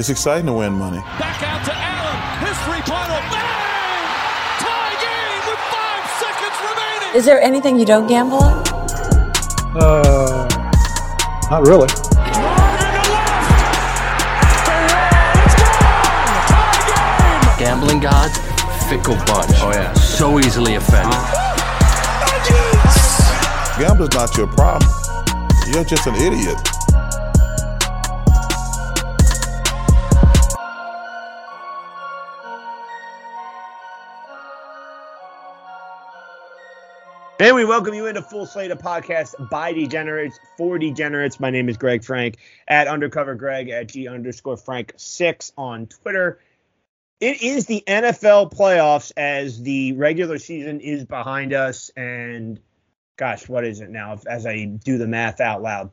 It's exciting to win money. Back out to Allen. His three-pointer. Bang! Tie game with five seconds remaining. Is there anything you don't gamble on? Uh, not really. Gambling gods, fickle bunch. Oh yeah. So easily offended. Gambling's not your problem. You're just an idiot. And we welcome you into Full Slate of Podcast by Degenerates for Degenerates. My name is Greg Frank at Undercover Greg at G underscore Frank six on Twitter. It is the NFL playoffs as the regular season is behind us. And gosh, what is it now? As I do the math out loud,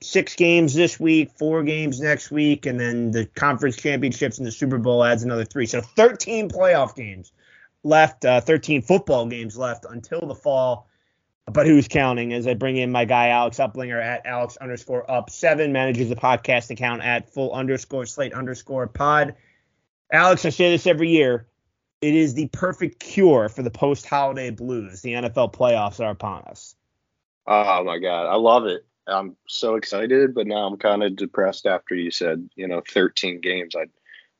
six games this week, four games next week, and then the conference championships and the Super Bowl adds another three. So 13 playoff games left, uh, 13 football games left until the fall. But who's counting? As I bring in my guy Alex Uplinger at Alex underscore up seven, manages the podcast account at full underscore slate underscore pod. Alex, I say this every year. It is the perfect cure for the post holiday blues. The NFL playoffs are upon us. Oh my god, I love it. I'm so excited, but now I'm kind of depressed after you said, you know, 13 games. I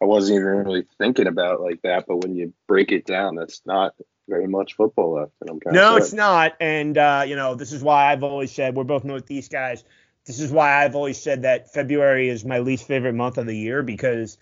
I wasn't even really thinking about like that, but when you break it down, that's not very much football left, and I'm kind No, it's not. And uh, you know, this is why I've always said we're both Northeast guys. This is why I've always said that February is my least favorite month of the year because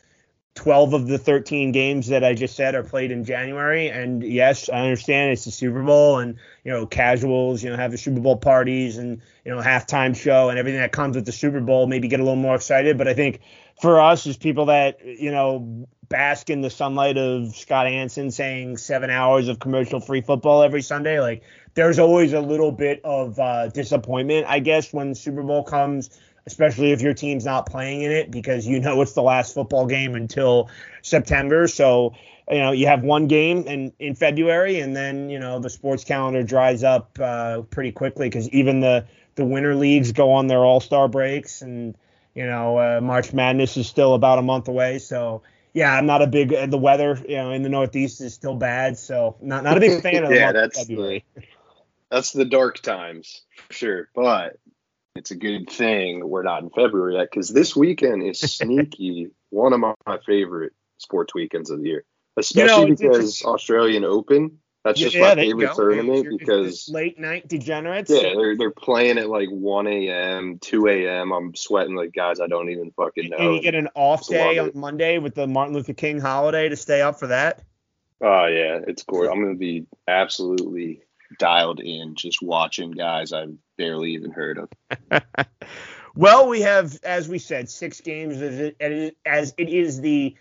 12 of the 13 games that I just said are played in January. And yes, I understand it's the Super Bowl and, you know, casuals, you know, have the Super Bowl parties and, you know, halftime show and everything that comes with the Super Bowl, maybe get a little more excited. But I think for us as people that, you know, bask in the sunlight of Scott Hanson saying seven hours of commercial free football every Sunday, like there's always a little bit of uh, disappointment, I guess, when Super Bowl comes especially if your team's not playing in it because you know it's the last football game until September. So, you know, you have one game in, in February and then, you know, the sports calendar dries up uh, pretty quickly because even the, the winter leagues go on their all star breaks and, you know, uh, March Madness is still about a month away. So, yeah, I'm not a big, the weather, you know, in the Northeast is still bad. So, not, not a big fan of the yeah, that's February. the that's the dark times for sure. But it's a good thing we're not in February yet because this weekend is sneaky one of my, my favorite sports weekends of the year, especially it's because. Australian Open. That's just Yeah, my favorite tournament It's- it's because late night degenerates. yeah, they're they're playing at like 1 a.m., 2 a.m. I'm sweating like guys I don't even fucking know. And you get an off day on it. Monday with the Martin Luther King holiday to stay up for that. Oh yeah, it's gorgeous. I'm gonna be absolutely dialed in just watching guys I've barely even heard of. Well, we have, as we said, six games as it, as it is the,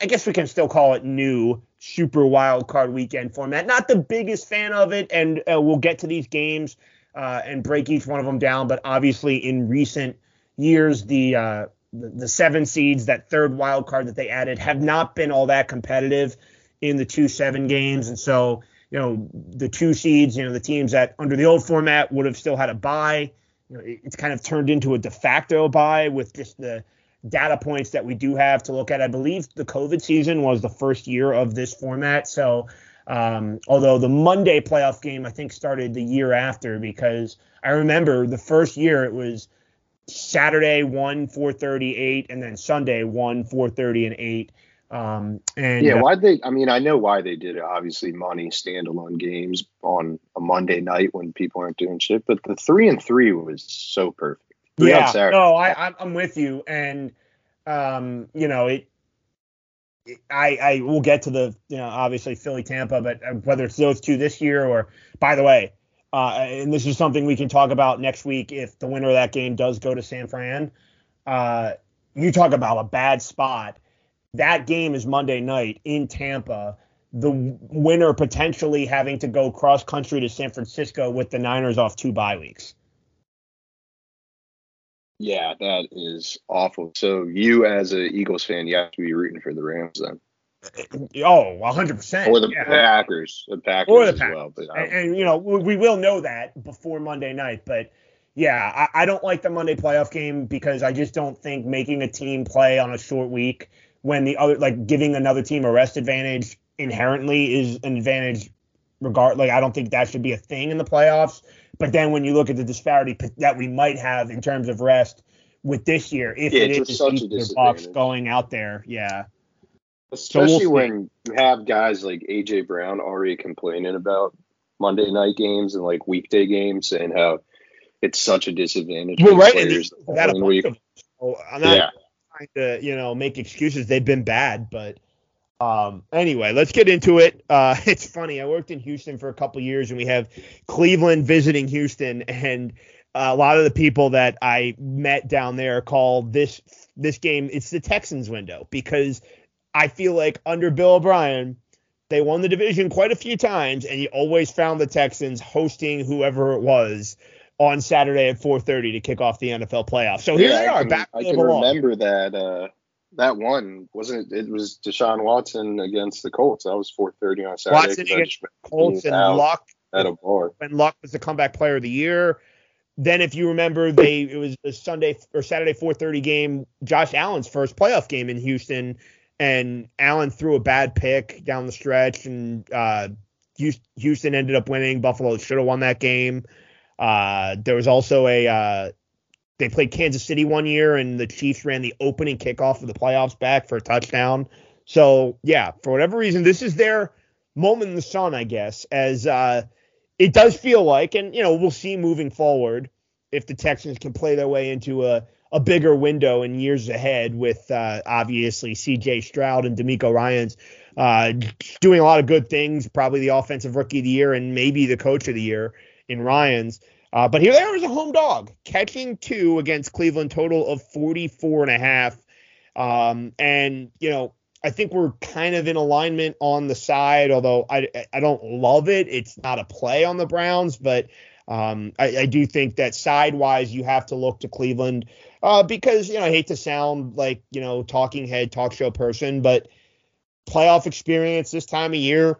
I guess we can still call it new Super Wild Card Weekend format. Not the biggest fan of it, and uh, we'll get to these games uh, and break each one of them down. But obviously, in recent years, the uh, the, seven seeds, that third wild card that they added, have not been all that competitive in the two seven games, and so you know the two seeds, you know the teams that under the old format would have still had a bye you know, it- it's kind of turned into a de facto bye with just the data points that we do have to look at. I believe the COVID season was the first year of this format. So, um, although the Monday playoff game, I think, started the year after because I remember the first year it was Saturday, 1, 4.30, 8, and then Sunday, 1, 4.30, and 8. Um, and Yeah, uh, why they? I mean, I know why they did it. Obviously, money standalone games on a Monday night when people aren't doing shit. But the three and three was so perfect. Yeah, no, I, I'm- with you, and um, you know, it, it- I, I will get to the, you know, obviously Philly Tampa, but uh, whether it's those two this year or, by the way, uh, and this is something we can talk about next week if the winner of that game does go to San Fran. Uh, you talk about a bad spot. That game is Monday night in Tampa. The winner potentially having to go cross country to San Francisco with the Niners off two bye weeks. Yeah, that is awful. So you, as a Eagles fan, you have to be rooting for the Rams then, Oh, 100%. or the yeah. Packers, the Packers Or the as Packers. well. But And, and, you know, we, we will know that before Monday night, but yeah, I, I don't like the Monday playoff game because I just don't think making a team play on a short week when the other like giving another team a rest advantage inherently is an advantage regard like I don't think that should be a thing in the playoffs. But then when you look at the disparity p- that we might have in terms of rest with this year, if Yeah, it's such a Bucks going out there, yeah. Especially see. when you have guys like AJ Brown already complaining about Monday night games and like weekday games and how it's such a disadvantage. Well, right, players they've the had a following bunch week. so I'm not Yeah. trying to, you know, make excuses. They've been bad, but um anyway, let's get into it. Uh it's funny. I worked in Houston for a couple years and we have Cleveland visiting Houston and a lot of the people that I met down there call this this game it's the Texans window because I feel like under Bill O'Brien they won the division quite a few times and you always found the Texans hosting whoever it was on Saturday at 4:30 to kick off the NFL playoffs. So here Yeah, they I are can, back I can remember that uh, that one wasn't it, it was Deshaun Watson against the Colts. That was 4:30 on Saturday. Watson against Colts and Luck at a bar. when Luck was the comeback player of the year. Then, if you remember, they it was a Sunday or Saturday 4:30 game, Josh Allen's first playoff game in Houston, and Allen threw a bad pick down the stretch, and uh, Houston- Houston ended up winning. Buffalo should have won that game. Uh, there was also a uh, they played Kansas City one year, and the Chiefs ran the opening kickoff of the playoffs back for a touchdown. So yeah, for whatever reason, this is their moment in the sun, I guess, as uh, it does feel like, and you know, we'll see moving forward if the Texans can play their way into a a bigger window in years ahead with uh, obviously C.J. Stroud and DeMeco Ryans uh, doing a lot of good things, probably the offensive rookie of the year and maybe the coach of the year in Ryans. Uh, but here they are as a home dog, catching two against Cleveland, total of 44 and a half. Um, and, you know, I think we're kind of in alignment on the side, although I, I don't love it. It's not a play on the Browns, but um, I, I do think that sidewise you have to look to Cleveland uh, because, you know, I hate to sound like, you know, talking head, talk show person, but playoff experience this time of year.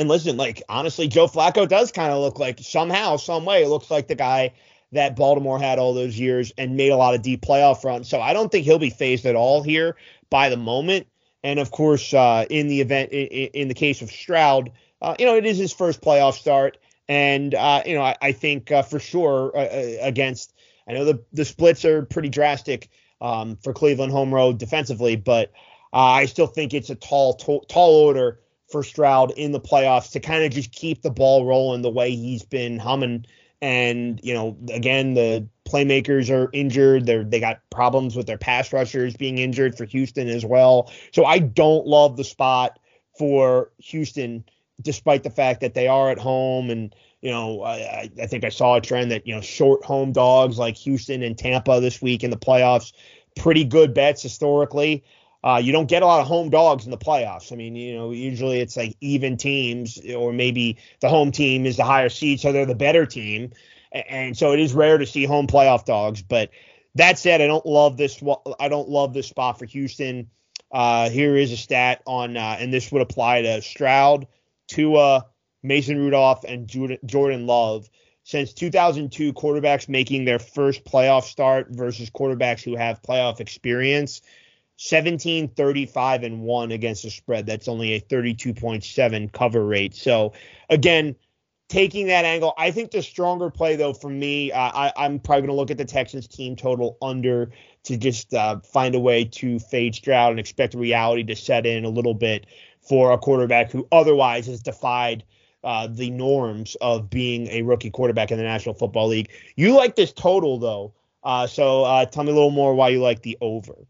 And listen, like, honestly, Joe Flacco does kind of look like somehow, some way, looks like the guy that Baltimore had all those years and made a lot of deep playoff runs. So I don't think he'll be fazed at all here by the moment. And of course, uh, in the event, in, in the case of Stroud, uh, you know, it is his first playoff start. And, uh, you know, I, I think uh, for sure uh, uh, against, I know the, the splits are pretty drastic um, for Cleveland home road defensively, but I still think it's a tall, tall, tall order for Stroud in the playoffs to kind of just keep the ball rolling the way he's been humming. And, you know, again, the playmakers are injured. They're, they got problems with their pass rushers being injured for Houston as well. So I don't love the spot for Houston, despite the fact that they are at home. And, you know, I, I think I saw a trend that, you know, short home dogs like Houston and Tampa this week in the playoffs, pretty good bets historically. Uh, you don't get a lot of home dogs in the playoffs. I mean, you know, usually it's like even teams, or maybe the home team is the higher seed, so they're the better team. And so it is rare to see home playoff dogs. But that said, I don't love this. I don't love this spot for Houston. Uh, here is a stat on, uh, and this would apply to Stroud, Tua, Mason Rudolph, and Jordan Jordan Love. Since 2002, quarterbacks making their first playoff start versus quarterbacks who have playoff experience. 17 35 and 1 against the spread. That's only a 32.7 cover rate. So again taking that angle i think the stronger play though for me uh, I, i'm probably going to look at the texans team total under to just uh, find a way to fade stroud and expect reality to set in a little bit for a quarterback who otherwise has defied uh, the norms of being a rookie quarterback in the national football league. You like this total though uh, so uh, tell me a little more why you like the over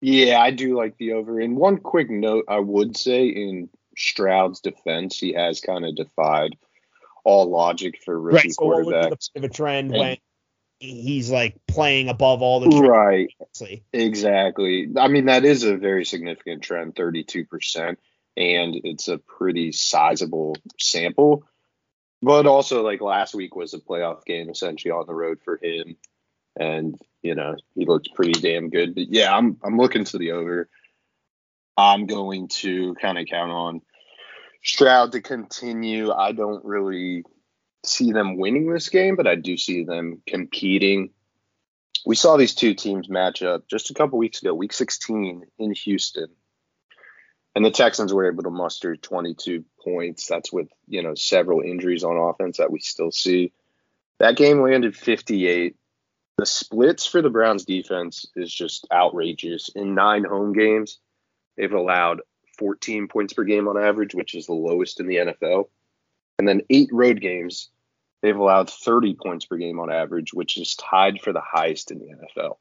Yeah, I do like the over. And one quick note I would say in Stroud's defense, he has kind of defied all logic for rookie right. So what would be the quarterbacks. of a trend And- when he's like playing above all the? Right, obviously? exactly. I mean, that is a very significant trend, 32%, and it's a pretty sizable sample. But also, like last week was a playoff game essentially on the road for him. And, you know, he looks pretty damn good. But yeah, I'm I'm looking to the over. I'm going to kind of count on Stroud to continue. I don't really see them winning this game, but I do see them competing. We saw these two teams match up just a couple weeks ago, week 16 in Houston. And the Texans were able to muster 22 points. That's with, you know, several injuries on offense that we still see. That game landed 58. The splits for the Browns defense is just outrageous. In nine home games, they've allowed 14 points per game on average, which is the lowest in the NFL. And then eight road games, they've allowed 30 points per game on average, which is tied for the highest in the NFL.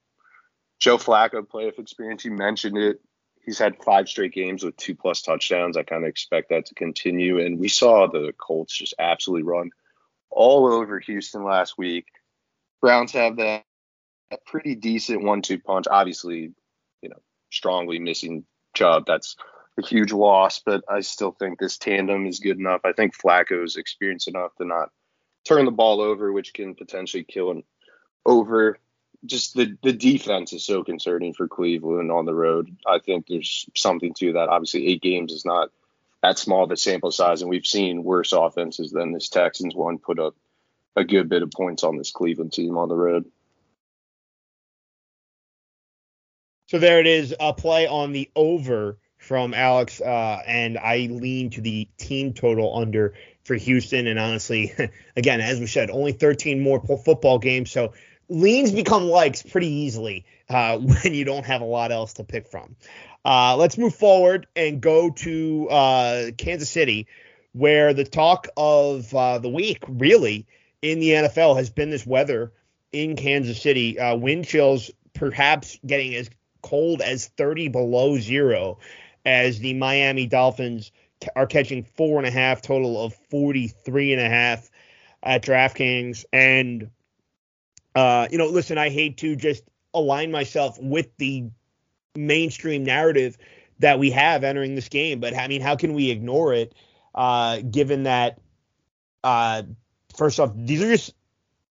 Joe Flacco, playoff experience, you mentioned it. He's had five straight games with two plus touchdowns. I kind of expect that to continue. And we saw the Colts just absolutely run all over Houston last week. Browns have that, that pretty decent one-two punch. Obviously, you know, strongly missing Chubb. That's a huge loss, but I still think this tandem is good enough. I think Flacco's experienced enough to not turn the ball over, which can potentially kill him over just the the defense is so concerning for Cleveland on the road. I think there's something to that. Obviously, eight games is not that small of a sample size, and we've seen worse offenses than this Texans one put up a good bit of points on this Cleveland team on the road. So there it is, a play on the over from Alex, uh, and I lean to the team total under for Houston. And honestly, again, as we said, only 13 more football games, so leans become likes pretty easily uh, when you don't have a lot else to pick from. Uh, let's move forward and go to uh, Kansas City, where the talk of uh, the week really in the NFL has been this weather in Kansas City. Uh, wind chills perhaps getting as cold as 30 below zero as the Miami Dolphins are catching four and a half total of 43 and a half at DraftKings. And uh, you know, listen, I hate to just align myself with the mainstream narrative that we have entering this game, but I mean, how can we ignore it? Uh, given that, uh, first off, these are just,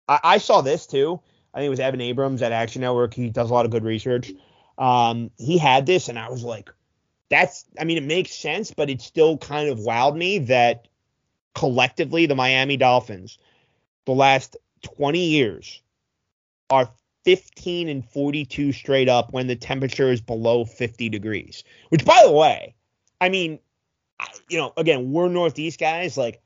I, I, saw this too. I think it was Evan Abrams at Action Network. He does a lot of good research. Um, he had this, and I was like, that's, I mean, it makes sense, but it still kind of wowed me that collectively the Miami Dolphins, the last 20 years, are 15 and 42 straight up when the temperature is below 50 degrees. Which, by the way, I mean, you know, again, we're Northeast guys. Like,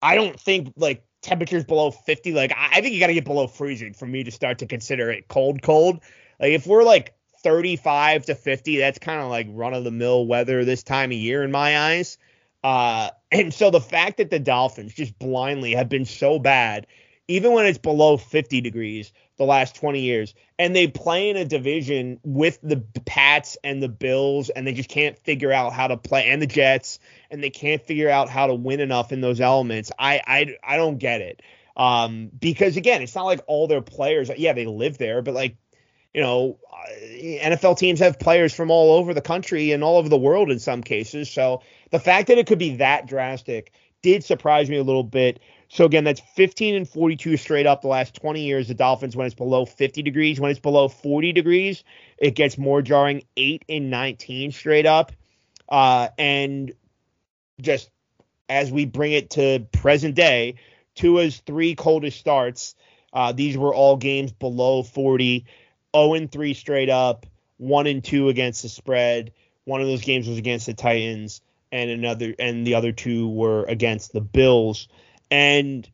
I don't think like temperatures below 50. Like, I think you got to get below freezing for me to start to consider it cold, cold. Like, if we're like 35 to 50, that's kind of like run of the mill weather this time of year in my eyes. Uh, and so the fact that the Dolphins just blindly have been so bad, even when it's below 50 degrees, the last 20 years. And they play in a division with the Pats and the Bills, and they just can't figure out how to play, and the Jets, and they can't figure out how to win enough in those elements. I I, I don't get it. Um, because again, it's not like all their players, yeah, they live there, but like, you know, uh, NFL teams have players from all over the country and all over the world in some cases. So the fact that it could be that drastic did surprise me a little bit. So again, that's 15 and 42 straight up the last 20 years. The Dolphins, when it's below 50 degrees, when it's below 40 degrees, it gets more jarring. 8 and 19 straight up, uh, and just as we bring it to present day, two Tua's three coldest starts. Uh, these were all games below 40, 0 and 3 straight up, 1 and 2 against the spread. One of those games was against the Titans, and another, and the other two were against the Bills. And,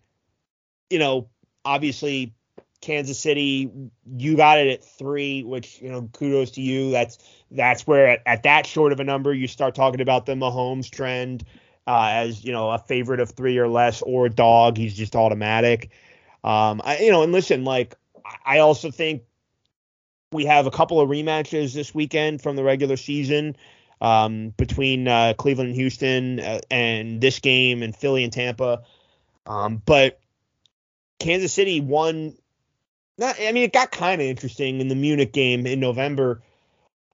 you know, obviously Kansas City, you got it at three, which, you know, kudos to you. That's that's where at, at that short of a number you start talking about the Mahomes trend uh, as, you know, a favorite of three or less or a dog. He's just automatic. Um, I, you know, and listen, like I also think we have a couple of rematches this weekend from the regular season um, between uh, Cleveland and Houston uh, and this game and Philly and Tampa. Um, but Kansas City won. Not, I mean, it got kind of interesting in the Munich game in November,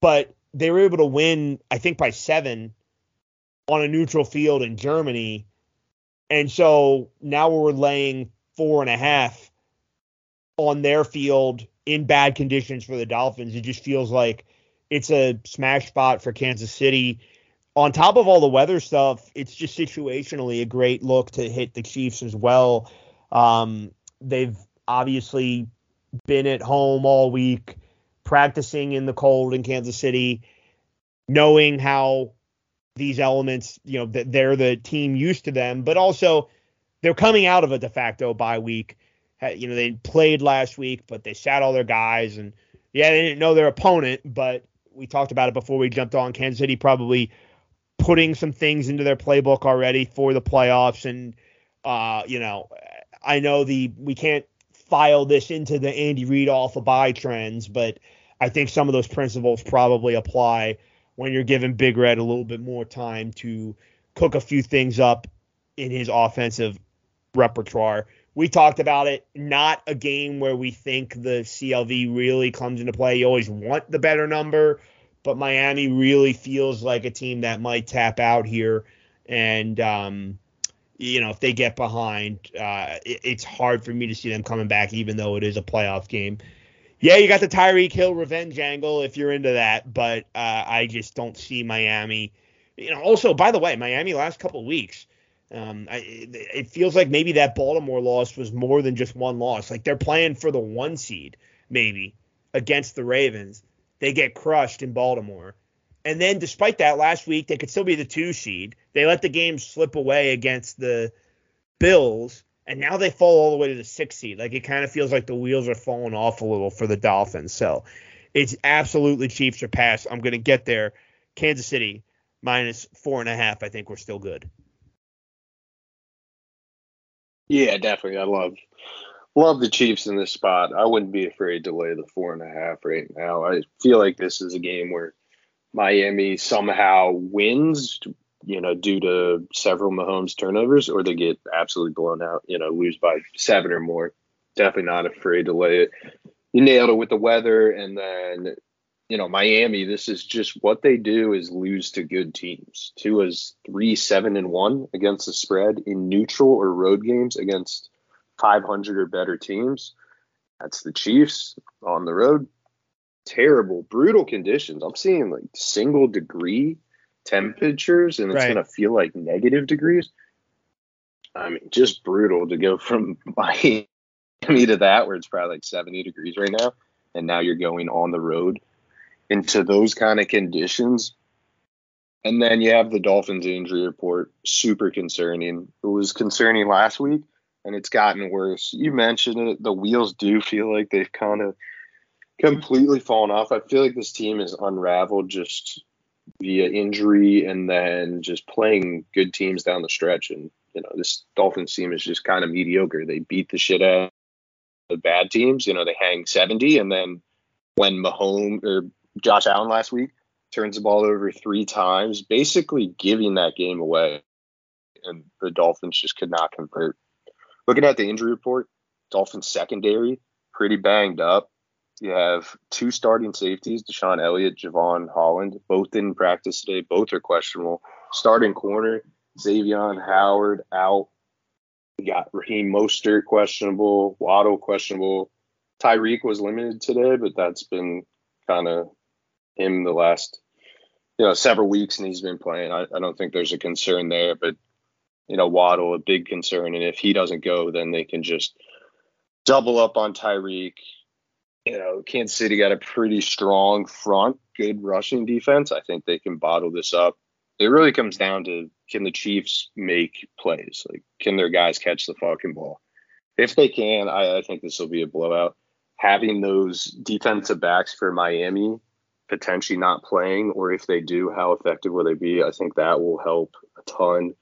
but they were able to win, I think, by seven on a neutral field in Germany. And so now we're laying four and a half on their field in bad conditions for the Dolphins. It just feels like it's a smash spot for Kansas City on top of all the weather stuff, it's just situationally a great look to hit the Chiefs as well. Um, they've obviously been at home all week, practicing in the cold in Kansas City, knowing how these elements, you know, that they're the team used to them, but also they're coming out of a de facto bye week. You know, they played last week, but they sat all their guys, and yeah, they didn't know their opponent, but we talked about it before we jumped on. Kansas City probably putting some things into their playbook already for the playoffs, and uh, you know, I know the we can't file this into the Andy Reid off a bye trends, but I think some of those principles probably apply when you're giving Big Red a little bit more time to cook a few things up in his offensive repertoire. We talked about it, not a game where we think the CLV really comes into play. You always want the better number, but Miami really feels like a team that might tap out here. And, um, you know, if they get behind, uh, it, it's hard for me to see them coming back, even though it is a playoff game. Yeah, you got the Tyreek Hill revenge angle if you're into that, but uh, I just don't see Miami. You know, also by the way, Miami last couple weeks, um, I, it feels like maybe that Baltimore loss was more than just one loss. Like they're playing for the one seed, maybe against the Ravens. They get crushed in Baltimore. And then, despite that, last week they could still be the two seed. They let the game slip away against the Bills, and now they fall all the way to the six seed. Like it kind of feels like the wheels are falling off a little for the Dolphins. So it's absolutely Chiefs or pass. I'm going to get there. Kansas City minus four and a half. I think we're still good. Yeah, definitely. I love love the Chiefs in this spot. I wouldn't be afraid to lay the four and a half right now. I feel like this is a game where Miami somehow wins, you know, due to several Mahomes turnovers, or they get absolutely blown out, you know, lose by seven or more. Definitely not afraid to lay it. You nailed it with the weather, and then you know, Miami, this is just what they do is lose to good teams. Tua is three, seven, and one against the spread in neutral or road games against 500 or better teams. That's the Chiefs on the road. Terrible, brutal conditions. I'm seeing like single degree temperatures, and it's Right. going to feel like negative degrees. I mean, just brutal to go from Miami to that, where it's probably like 70 degrees right now, and now you're going on the road into those kind of conditions. And then you have the Dolphins injury report, super concerning. It was concerning last week, and it's gotten worse. You mentioned it. The wheels do feel like they've kind of completely fallen off. I feel like this team is unraveled just via injury and then just playing good teams down the stretch. And, you know, this Dolphins team is just kind of mediocre. They beat the shit out of the bad teams. You know, they hang 70, and then when Mahomes or Josh Allen last week turns the ball over three times, basically giving that game away. And the Dolphins just could not convert. Looking at the injury report, Dolphins secondary, pretty banged up. You have two starting safeties, DeShon Elliott, Jevon Holland. Both didn't practice today. Both are questionable. Starting corner, Xavien Howard out. You got Raheem Mostert questionable, Waddle questionable. Tyreek was limited today, but that's been kind of him the last you know several weeks, and he's been playing. I, I don't think there's a concern there, but you know Waddle a big concern, and if he doesn't go, then they can just double up on Tyreek. You know, Kansas City got a pretty strong front, good rushing defense. I think they can bottle this up. It really comes down to can the Chiefs make plays? Like, can their guys catch the fucking ball? If they can, I, I think this will be a blowout. Having those defensive backs for Miami potentially not playing, or if they do, how effective will they be? I think that will help a ton.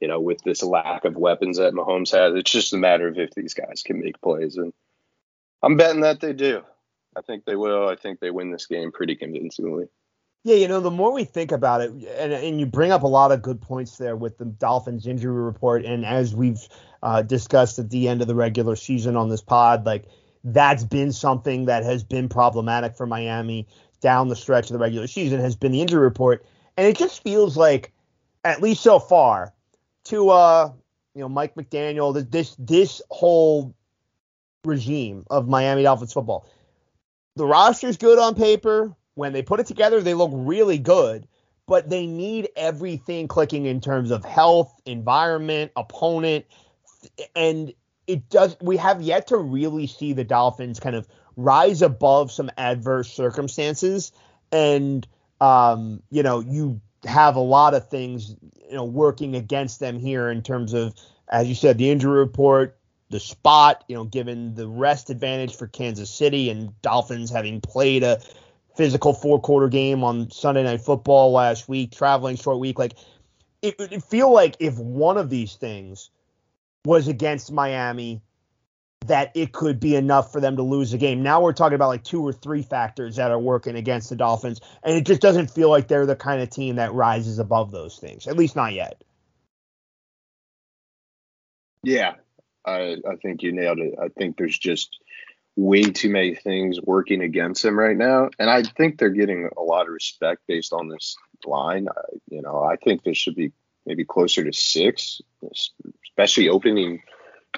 You know, with this lack of weapons that Mahomes has, it's just a matter of if these guys can make plays, and I'm betting that they do. I think they will. I think they win this game pretty convincingly. Yeah, you know, the more we think about it, and, and you bring up a lot of good points there with the Dolphins injury report, and as we've uh, discussed at the end of the regular season on this pod, like that's been something that has been problematic for Miami down the stretch of the regular season has been the injury report, and it just feels like, at least so far, to uh, you know, Mike McDaniel, th- this this whole regime of Miami Dolphins football, the roster's good on paper. When they put it together, they look really good, but they need everything clicking in terms of health, environment, opponent, and it does. We have yet to really see the Dolphins kind of rise above some adverse circumstances, and um, you know, you have a lot of things you know working against them here in terms of, as you said, the injury report, the spot, you know, given the rest advantage for Kansas City and Dolphins having played a physical four quarter game on Sunday Night Football last week, traveling short week, like it would feel like if one of these things was against Miami, that it could be enough for them to lose the game. Now we're talking about like two or three factors that are working against the Dolphins, and it just doesn't feel like they're the kind of team that rises above those things, at least not yet. Yeah, I I think you nailed it. I think there's just way too many things working against them right now, and I think they're getting a lot of respect based on this line. I, you know, I think there should be maybe closer to six, especially opening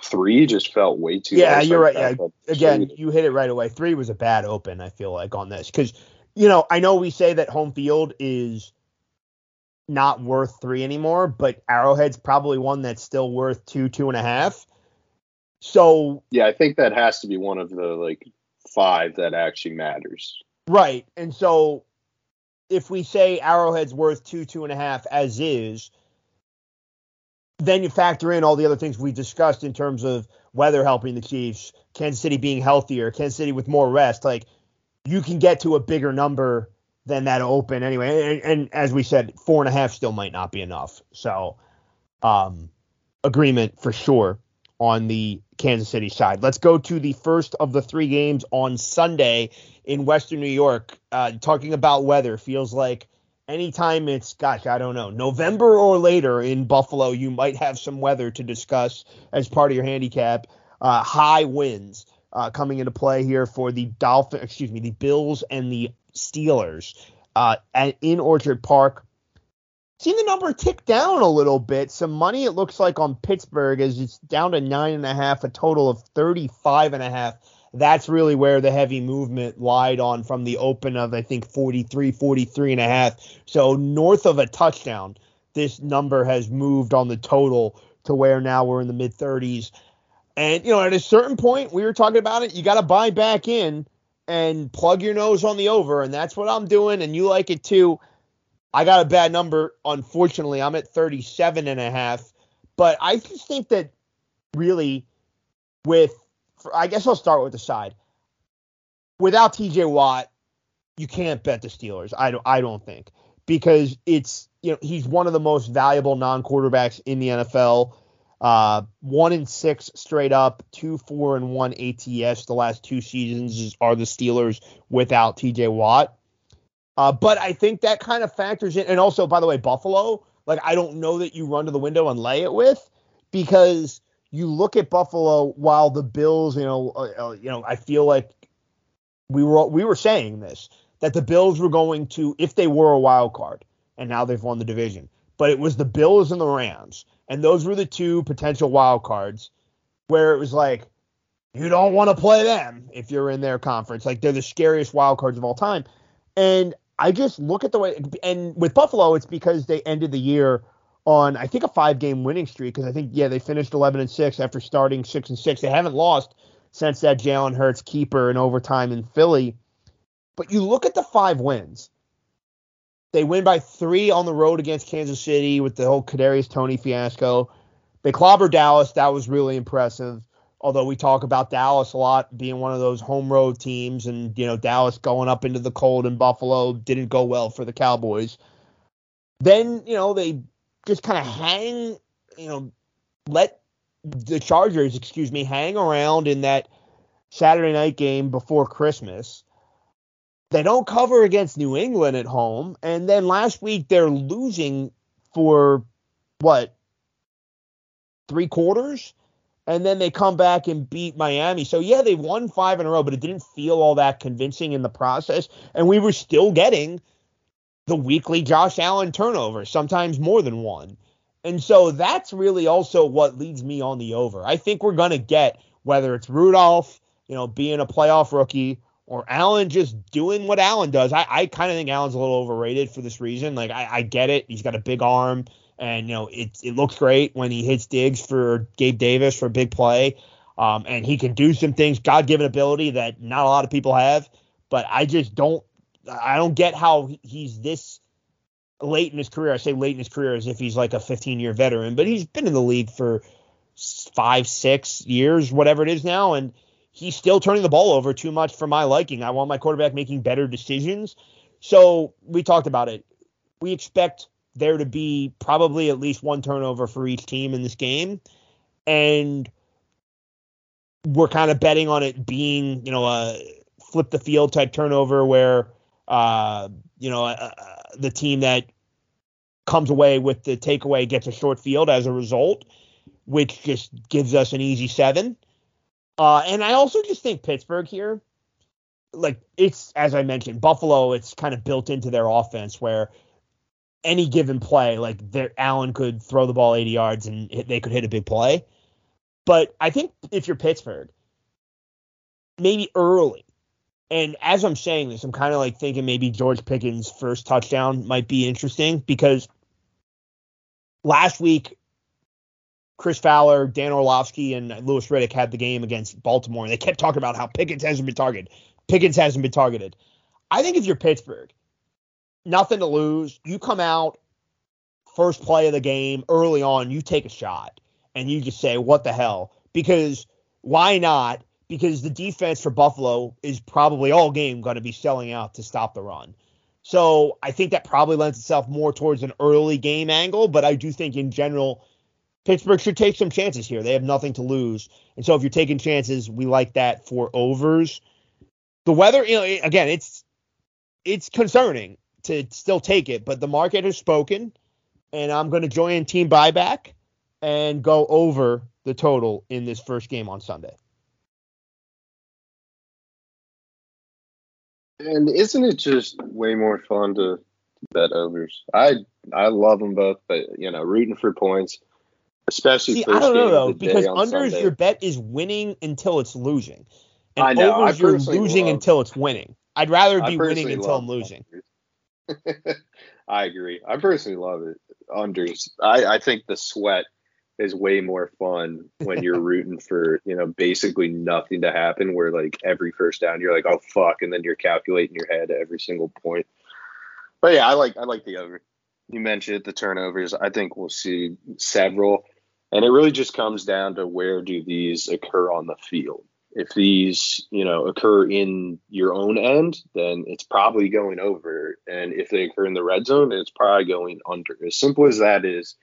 three just felt way too. Yeah, you're right. Yeah, again, you hit it right away. Three was a bad open. I feel like on this because you know I know we say that home field is not worth three anymore, but Arrowhead's probably one that's still worth two, two and a half. So yeah, I think that has to be one of the like five that actually matters. Right, and so if we say Arrowhead's worth two, two and a half as is, then you factor in all the other things we discussed in terms of weather helping the Chiefs, Kansas City being healthier, Kansas City with more rest. Like you can get to a bigger number than that open anyway. And, and as we said, four and a half still might not be enough. So, um, agreement for sure on the Kansas City side. Let's go to the first of the three games on Sunday in Western New York. Uh, talking about weather feels like anytime it's gosh i don't know november or later in buffalo you might have some weather to discuss as part of your handicap uh, high winds uh, coming into play here for the dolphin excuse me the bills and the steelers uh, at, in orchard park. Seen the number tick down a little bit. Some money it looks like on pittsburgh as it's down to nine and a half a total of 35 and a half that's really where the heavy movement lied on from the open of I think 43 43 and a half. So north of a touchdown this number has moved on the total to where now we're in the mid 30s and you know at a certain point we were talking about it you got to buy back in and plug your nose on the over and that's what I'm doing and you like it too. I got a bad number unfortunately. I'm at 37 and a half but I just think that really with I guess I'll start with the side. Without TJ Watt, you can't bet the Steelers. I don't I don't think because it's you know he's one of the most valuable non-quarterbacks in the NFL. Uh, one in six straight up, two four and one ATS. The last two seasons are the Steelers without TJ Watt. Uh, but I think that kind of factors in. And also, by the way, Buffalo, like I don't know that you run to the window and lay it with because you look at Buffalo while the Bills, you know, uh, uh, you know, I feel like we were we were saying this that the Bills were going to if they were a wild card, and now they've won the division, but it was the Bills and the Rams, and those were the two potential wild cards where it was like you don't want to play them if you're in their conference, like they're the scariest wild cards of all time, and I just look at the way and with Buffalo, it's because they ended the year on I think a five game winning streak because I think yeah they finished 11 and six after starting six and six. They haven't lost since that Jalen Hurts keeper in overtime in Philly. But you look at the five wins. They win by three on the road against Kansas City with the whole Kadarius Toney fiasco. They clobber Dallas. That was really impressive. Although we talk about Dallas a lot being one of those home road teams, and you know Dallas going up into the cold in Buffalo didn't go well for the Cowboys. Then you know they just kind of hang, you know, let the Chargers, excuse me, hang around in that Saturday night game before Christmas. They don't cover against New England at home. And then last week they're losing for what? Three quarters? And then they come back and beat Miami. So yeah, they won five in a row, but it didn't feel all that convincing in the process. And we were still getting the weekly Josh Allen turnover, sometimes more than one. And so that's really also what leads me on the over. I think we're going to get whether it's Rudolph, you know, being a playoff rookie or Allen just doing what Allen does. I, I kind of think Allen's a little overrated for this reason. Like I, I get it. He's got a big arm and you know it it looks great when he hits digs for Gabe Davis for a big play. Um, and he can do some things, God given ability that not a lot of people have. But I just don't, I don't get how he's this late in his career. I say late in his career as if he's like a 15 year veteran, but he's been in the league for five, six years, whatever it is now. And he's still turning the ball over too much for my liking. I want my quarterback making better decisions. So we talked about it. We expect there to be probably at least one turnover for each team in this game. And we're kind of betting on it being, you know, a flip the field type turnover where, uh, you know, uh, the team that comes away with the takeaway gets a short field as a result, which just gives us an easy seven. Uh, and I also just think Pittsburgh here, like it's as I mentioned, Buffalo, it's kind of built into their offense where any given play, like Allen could throw the ball 80 yards and they could hit a big play. But I think if you're Pittsburgh, maybe early, and as I'm saying this, I'm kind of like thinking maybe George Pickens' first touchdown might be interesting because last week Chris Fowler, Dan Orlovsky, and Louis Riddick had the game against Baltimore, and they kept talking about how Pickens hasn't been targeted. Pickens hasn't been targeted. I think if you're Pittsburgh, nothing to lose. You come out first play of the game early on, you take a shot and you just say, what the hell? Because why not? Because the defense for Buffalo is probably all game going to be selling out to stop the run. So I think that probably lends itself more towards an early game angle, but I do think in general, Pittsburgh should take some chances here. They have nothing to lose. And so if you're taking chances, we like that for overs. The weather, you know, again, it's it's concerning to still take it, but the market has spoken, and I'm going to join team buyback and go over the total in this first game on Sunday. And isn't it just way more fun to bet overs? I I love them both, but you know, rooting for points, especially. See, I don't know though, because unders Sunday. your bet is winning until it's losing, and I know. overs you're losing love, until it's winning. I'd rather be winning until I'm losing. I agree. I personally love it. Unders. I, I think the sweat is way more fun when you're rooting for, you know, basically nothing to happen where like every first down you're like, oh fuck, and then you're calculating your head every single point. But yeah, I like I like the over. You mentioned it, the turnovers. I think we'll see several. And it really just comes down to where do these occur on the field if these you know occur in your own end then it's probably going over and if they occur in the red zone it's probably going under as simple as that is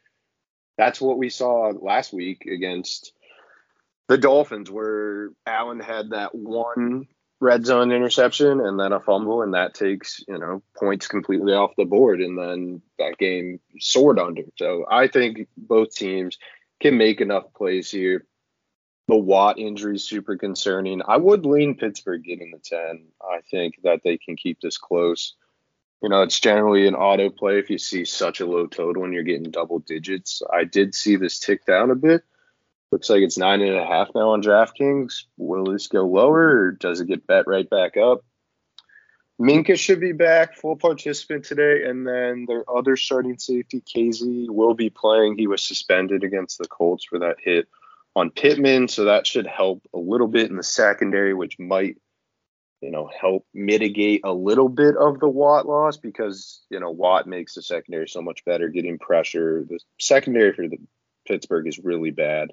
that's what we saw last week against the dolphins where allen had that one red zone interception and then a fumble and that takes you know points completely off the board and then that game soared under so i think both teams can make enough plays here the Watt injury is super concerning. I would lean Pittsburgh getting the 10. I think that they can keep this close. You know, it's generally an auto play if you see such a low total and you're getting double digits. I did see this tick down a bit. Looks like it's nine and a half now on DraftKings. Will this go lower or does it get bet right back up? Minkah should be back, full participant today, and then their other starting safety, Kazee, will be playing. He was suspended against the Colts for that hit on Pittman, so that should help a little bit in the secondary, which might, you know, help mitigate a little bit of the Watt loss because you know Watt makes the secondary so much better, getting pressure. The secondary for the Pittsburgh is really bad.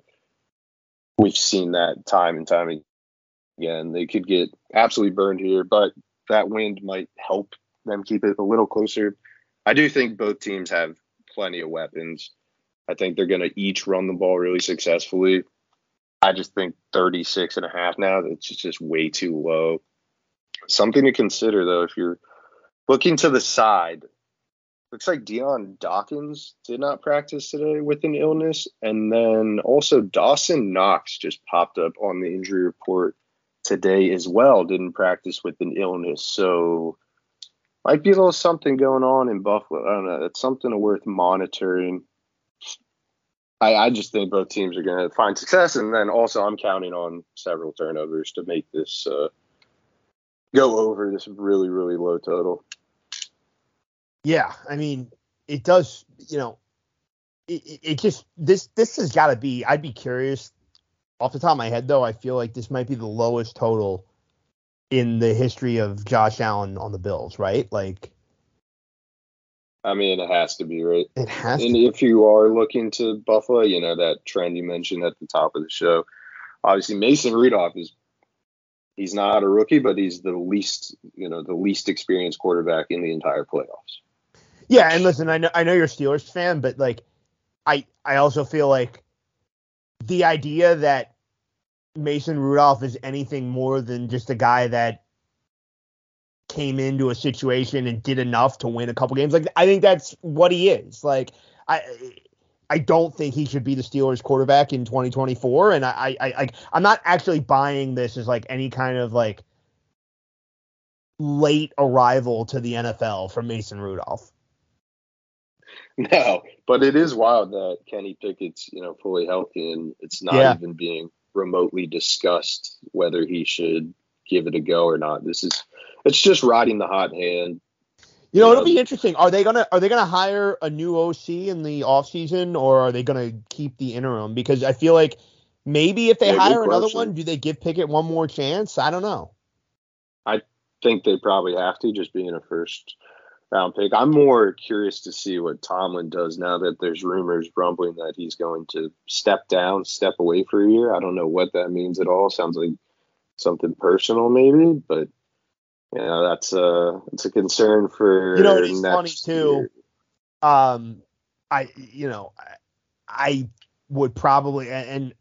We've seen that time and time again. They could get absolutely burned here, but that wind might help them keep it a little closer. I do think both teams have plenty of weapons. I think they're going to each run the ball really successfully. I just think 36 and a half now, it's just way too low. Something to consider though, if you're looking to the side, looks like Dion Dawkins did not practice today with an illness. And then also Dawson Knox just popped up on the injury report today as well, didn't practice with an illness. So might be a little something going on in Buffalo. I don't know. It's something worth monitoring. I, I just think both teams are going to find success, and then also I'm counting on several turnovers to make this uh, go over this really really low total. Yeah, I mean it does. You know, it, it just this this has got to be. I'd be curious off the top of my head, though, I feel like this might be the lowest total in the history of Josh Allen on the Bills, right? Like, I mean, it has to be right. it has And to. if you are looking to Buffalo, you know that trend you mentioned at the top of the show. Obviously, Mason Rudolph is he's not a rookie, but he's the least you know the least experienced quarterback in the entire playoffs. Yeah, and listen, I know I know you're a Steelers fan, but like, I I also feel like the idea that Mason Rudolph is anything more than just a guy that came into a situation and did enough to win a couple games. Like I think that's what he is. Like I I don't think he should be the Steelers quarterback in 2024 and I I I I'm not actually buying this as like any kind of like late arrival to the NFL from Mason Rudolph. No, but it is wild that Kenny Pickett's you know fully healthy and it's not Yeah. even being remotely discussed whether he should give it a go or not. This is it's just riding the hot hand. You know, it'll be interesting. Are they gonna are they gonna hire a new OC in the offseason or are they gonna keep the interim? Because I feel like maybe if they good hire another one, do they give Pickett one more chance? I don't know. I think they probably have to just being a first round pick. I'm more curious to see what Tomlin does now that there's rumors rumbling that he's going to step down, step away for a year. I don't know what that means at all. Sounds like something personal maybe, but yeah, that's a it's a concern for You know, it is funny, too. year. Um, I you know I, I would probably and, and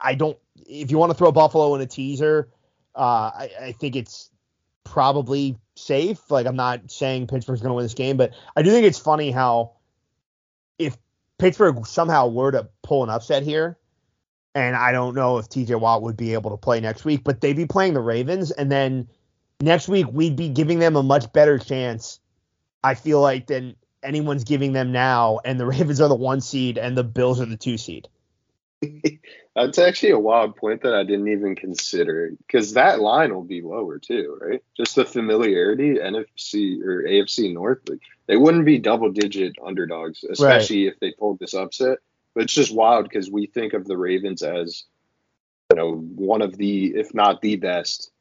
I don't. If you want to throw Buffalo in a teaser, uh, I, I think it's probably safe. Like I'm not saying Pittsburgh's going to win this game, but I do think it's funny how if Pittsburgh somehow were to pull an upset here, and I don't know if TJ Watt would be able to play next week, but they'd be playing the Ravens, and then next week we'd be giving them a much better chance. I feel like than anyone's giving them now, and the Ravens are the one seed and the Bills are the two seed. That's actually a wild point that I didn't even consider because that line will be lower too, right? Just the familiarity, NFC or AFC North, like they wouldn't be double digit underdogs, especially if they pulled this upset. But it's just wild because we think of the Ravens as, you know, one of the, if not the best,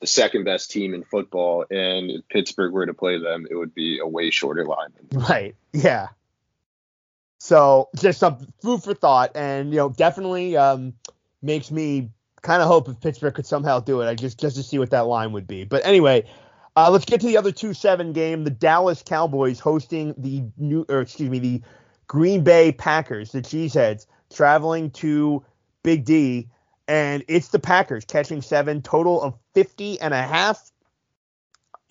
the second best team in football. And if Pittsburgh were to play them, it would be a way shorter line. Right. Yeah. So just some food for thought, and you know, definitely um, makes me kind of hope if Pittsburgh could somehow do it. I just just to see what that line would be. But anyway, uh, let's get to the other two seven game. The Dallas Cowboys hosting the new, or excuse me, the Green Bay Packers, the Cheeseheads, traveling to Big D, and it's the Packers catching seven, total of 50 and a half.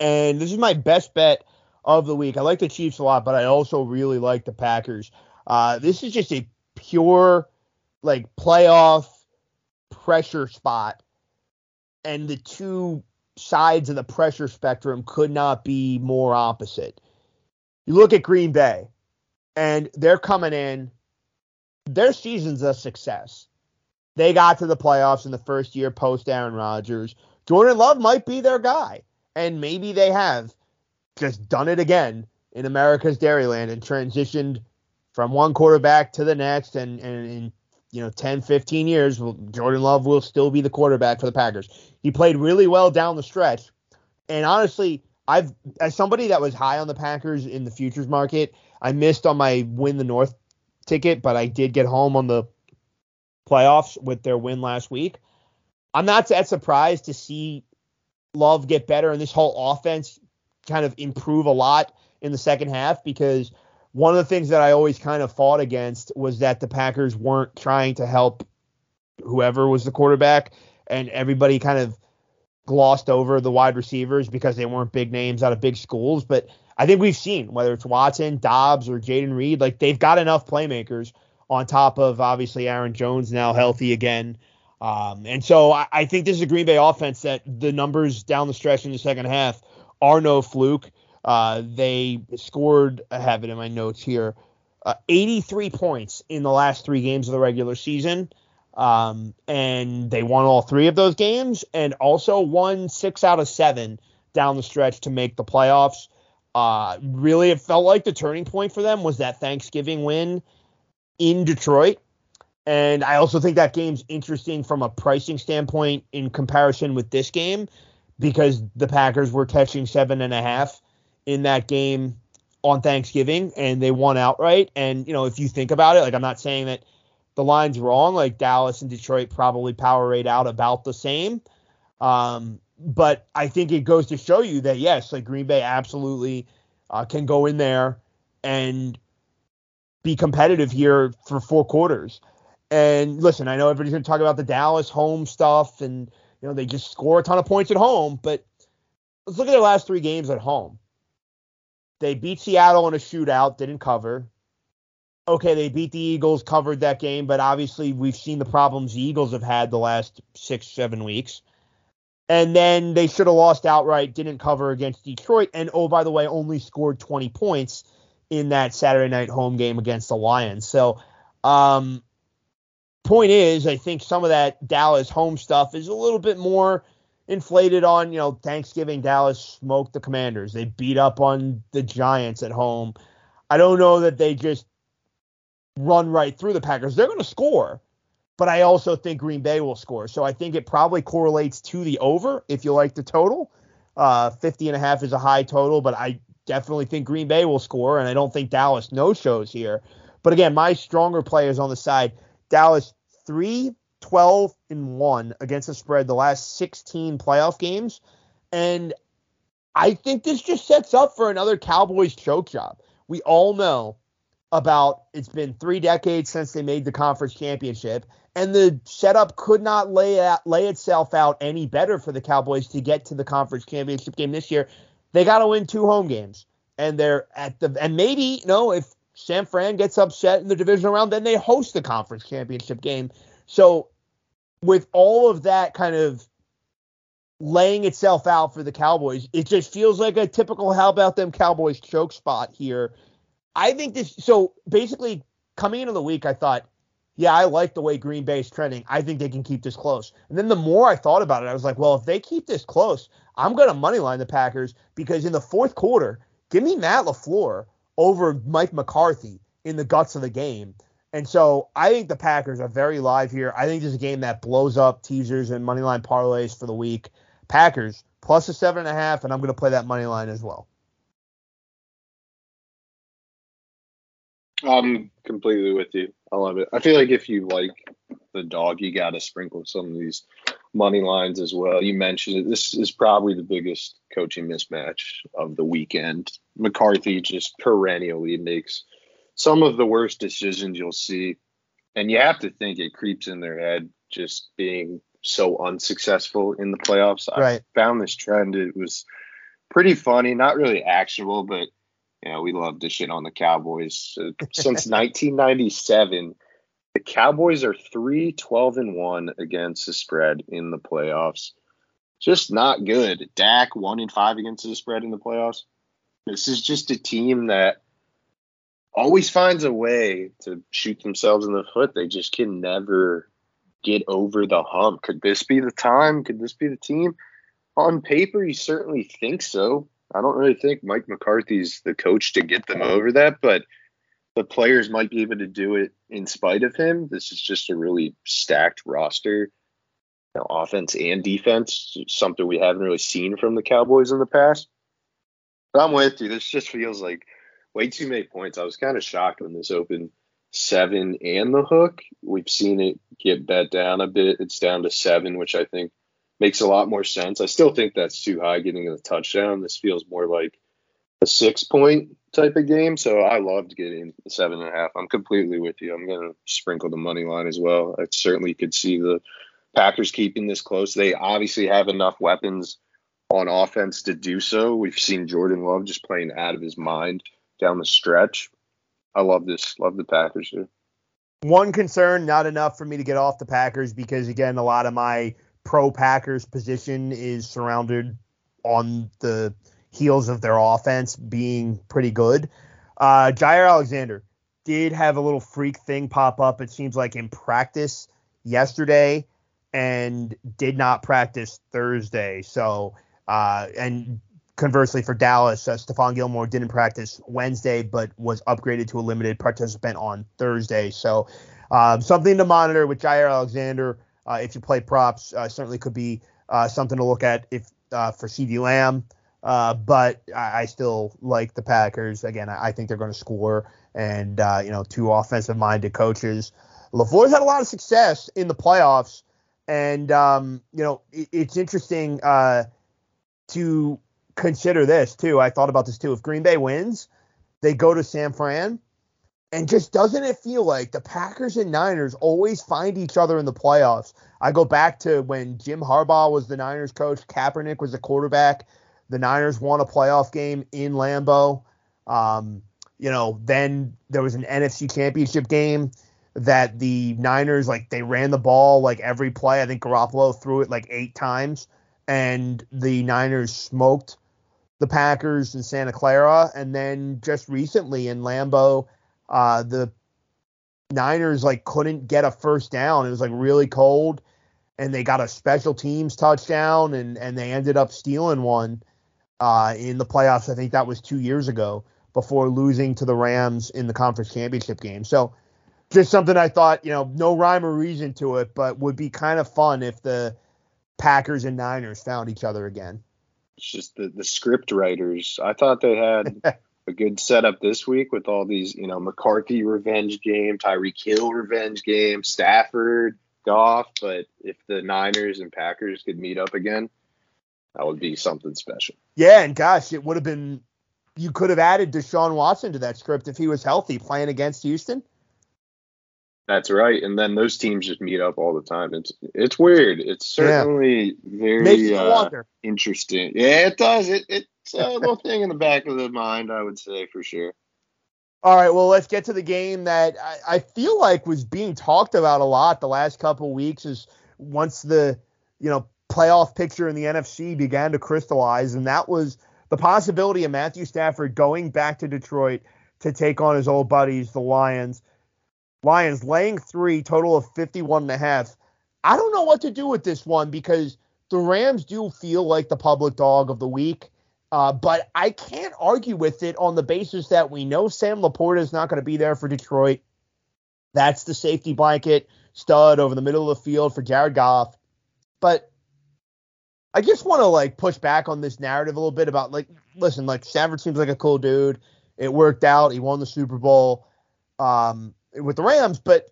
And this is my best bet of the week. I like the Chiefs a lot, but I also really like the Packers. Uh, this is just a pure like playoff pressure spot, and the two sides of the pressure spectrum could not be more opposite. You look at Green Bay, and they're coming in. Their season's a success. They got to the playoffs in the first year post Aaron Rodgers. Jordan Love might be their guy, and maybe they have just done it again in America's Dairyland and transitioned from one quarterback to the next and, and in you know 10 15 years Jordan Love will still be the quarterback for the Packers. He played really well down the stretch. And honestly, I've as somebody that was high on the Packers in the futures market, I missed on my win the North ticket, but I did get home on the playoffs with their win last week. I'm not that surprised to see Love get better and this whole offense kind of improve a lot in the second half because one of the things that I always kind of fought against was that the Packers weren't trying to help whoever was the quarterback and everybody kind of glossed over the wide receivers because they weren't big names out of big schools. But I think we've seen whether it's Watson, Dobbs, or Jayden Reed, like they've got enough playmakers on top of obviously Aaron Jones now healthy again. Um, and so I, I think this is a Green Bay offense that the numbers down the stretch in the second half are no fluke. Uh, they scored, I have it in my notes here, uh, 83 points in the last three games of the regular season. Um, and they won all three of those games and also won six out of seven down the stretch to make the playoffs. Uh, really, it felt like the turning point for them was that Thanksgiving win in Detroit. And I also think that game's interesting from a pricing standpoint in comparison with this game because the Packers were catching seven and a half in that game on Thanksgiving and they won outright. And, you know, if you think about it, like I'm not saying that the line's wrong, like Dallas and Detroit probably power rate out about the same. Um, but I think it goes to show you that, yes, like Green Bay absolutely uh, can go in there and be competitive here for four quarters. And listen, I know everybody's going to talk about the Dallas home stuff, and you know they just score a ton of points at home. But let's look at their last three games at home. They beat Seattle in a shootout, didn't cover. Okay, they beat the Eagles, covered that game, but obviously we've seen the problems the Eagles have had the last six, seven weeks. And then they should have lost outright, didn't cover against Detroit, and oh, by the way, only scored 20 points in that Saturday night home game against the Lions. So, um, point is, I think some of that Dallas home stuff is a little bit more inflated on, you know, Thanksgiving. Dallas smoked the Commanders. They beat up on the Giants at home. I don't know that they just run right through the Packers. They're going to score, but I also think Green Bay will score. So I think it probably correlates to the over if you like the total. Uh, 50 and a half is a high total, but I definitely think Green Bay will score, and I don't think Dallas no shows here. But again, my stronger players on the side. Dallas 3 12 and 1 against the spread the last 16 playoff games. And I think this just sets up for another Cowboys choke job. We all know about it's been three decades since they made the conference championship, and the setup could not lay out, lay itself out any better for the Cowboys to get to the conference championship game this year. They got to win two home games, and they're at the and maybe you know if San Fran gets upset in the divisional round, then they host the conference championship game. So with all of that kind of laying itself out for the Cowboys, it just feels like a typical how about them Cowboys choke spot here I think this. So basically, coming into the week, I thought, yeah, I like the way Green Bay is trending. I think they can keep this close. And then the more I thought about it, I was like, well, if they keep this close, I'm going to moneyline the Packers because in the fourth quarter, give me Matt LaFleur over Mike McCarthy in the guts of the game. And so I think the Packers are very live here. I think this is a game that blows up teasers and moneyline parlays for the week. Packers plus a seven and a half, and I'm going to play that money line as well. I'm completely with you. I love it. I feel like if you like the dog, you got to sprinkle some of these money lines as well. You mentioned it. This is probably the biggest coaching mismatch of the weekend. McCarthy just perennially makes some of the worst decisions you'll see. And you have to think it creeps in their head just being so unsuccessful in the playoffs. Right. I found this trend. It was pretty funny, not really actionable, but you know, we love to shit on the Cowboys. Since 1997, the Cowboys are 3 12 and 1 against the spread in the playoffs. Just not good. Dak 1 and 5 against the spread in the playoffs. This is just a team that always finds a way to shoot themselves in the foot. They just can never get over the hump. Could this be the time? Could this be the team? On paper, you certainly think so. I don't really think Mike McCarthy's the coach to get them over that, but the players might be able to do it in spite of him. This is just a really stacked roster, you know, offense and defense, something we haven't really seen from the Cowboys in the past. But I'm with you. This just feels like way too many points. I was kind of shocked when this opened seven and the hook. We've seen it get bet down a bit. It's down to seven, which I think makes a lot more sense. I still think that's too high getting a touchdown. This feels more like a six point type of game. So I loved getting the seven and a half. I'm completely with you. I'm going to sprinkle the money line as well. I certainly could see the Packers keeping this close. They obviously have enough weapons on offense to do so. We've seen Jordan Love just playing out of his mind down the stretch. I love this. Love the Packers here. One concern, not enough for me to get off the Packers because again, a lot of my pro Packers position is surrounded on the heels of their offense being pretty good. Uh, Jaire Alexander did have a little freak thing pop up, it seems like in practice yesterday, and did not practice Thursday. So, uh, and conversely for Dallas, uh, Stephon Gilmore didn't practice Wednesday, but was upgraded to a limited participant on Thursday. So, um, something to monitor with Jaire Alexander. Uh, if you play props, uh, certainly could be uh, something to look at if uh, for CeeDee Lamb. Uh, but I, I, still like the Packers. Again, I, I think they're going to score, and uh, you know, two offensive-minded coaches. LaFleur's had a lot of success in the playoffs, and um, you know, it, it's interesting to consider this too. I thought about this too. If Green Bay wins, they go to San Fran. And just doesn't it feel like the Packers and Niners always find each other in the playoffs? I go back to when Jim Harbaugh was the Niners coach, Kaepernick was the quarterback. The Niners won a playoff game in Lambeau. Um, you know, then there was an NFC championship game that the Niners, like, they ran the ball like every play. I think Garoppolo threw it like eight times, and the Niners smoked the Packers in Santa Clara. And then just recently in Lambeau, uh, the Niners like couldn't get a first down. It was like really cold, and they got a special teams touchdown, and and they ended up stealing one uh, in the playoffs. I think that was two years ago before losing to the Rams in the conference championship game. So just something I thought, you know, no rhyme or reason to it, but would be kind of fun if the Packers and Niners found each other again. It's just the, the script writers. I thought they had a good setup this week with all these, you know, McCarthy revenge game, Tyreek Hill revenge game, Stafford, Goff. But if the Niners and Packers could meet up again, that would be something special. Yeah, and gosh, it would have been. You could have added Deshaun Watson to that script if he was healthy playing against Houston. That's right, and then those teams just meet up all the time. It's it's weird. It's certainly yeah. very uh, interesting. Yeah, it does. It it's a little thing in the back of the mind, I would say for sure. All right, well, let's get to the game that I, I feel like was being talked about a lot the last couple weeks. Is once the you know playoff picture in the NFC began to crystallize, and that was the possibility of Matthew Stafford going back to Detroit to take on his old buddies, the Lions. Lions laying three, total of 51 and a half. I don't know what to do with this one because the Rams do feel like the public dog of the week. Uh, but I can't argue with it on the basis that we know Sam LaPorta is not going to be there for Detroit. That's the safety blanket stud over the middle of the field for Jared Goff. But I just want to like push back on this narrative a little bit about like, listen, like Stafford seems like a cool dude. It worked out. He won the Super Bowl. Um, with the Rams, but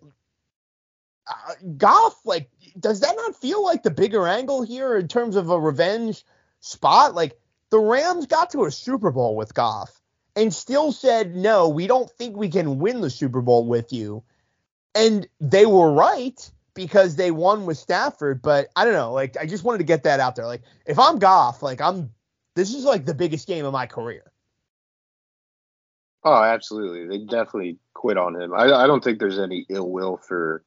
uh, Goff, like, does that not feel like the bigger angle here in terms of a revenge spot? Like, the Rams got to a Super Bowl with Goff and still said, no, we don't think we can win the Super Bowl with you. And they were right because they won with Stafford, but I don't know. Like, I just wanted to get that out there. Like, if I'm Goff, like, I'm, this is like the biggest game of my career. Oh, absolutely. They definitely quit on him. I, I don't think there's any ill will for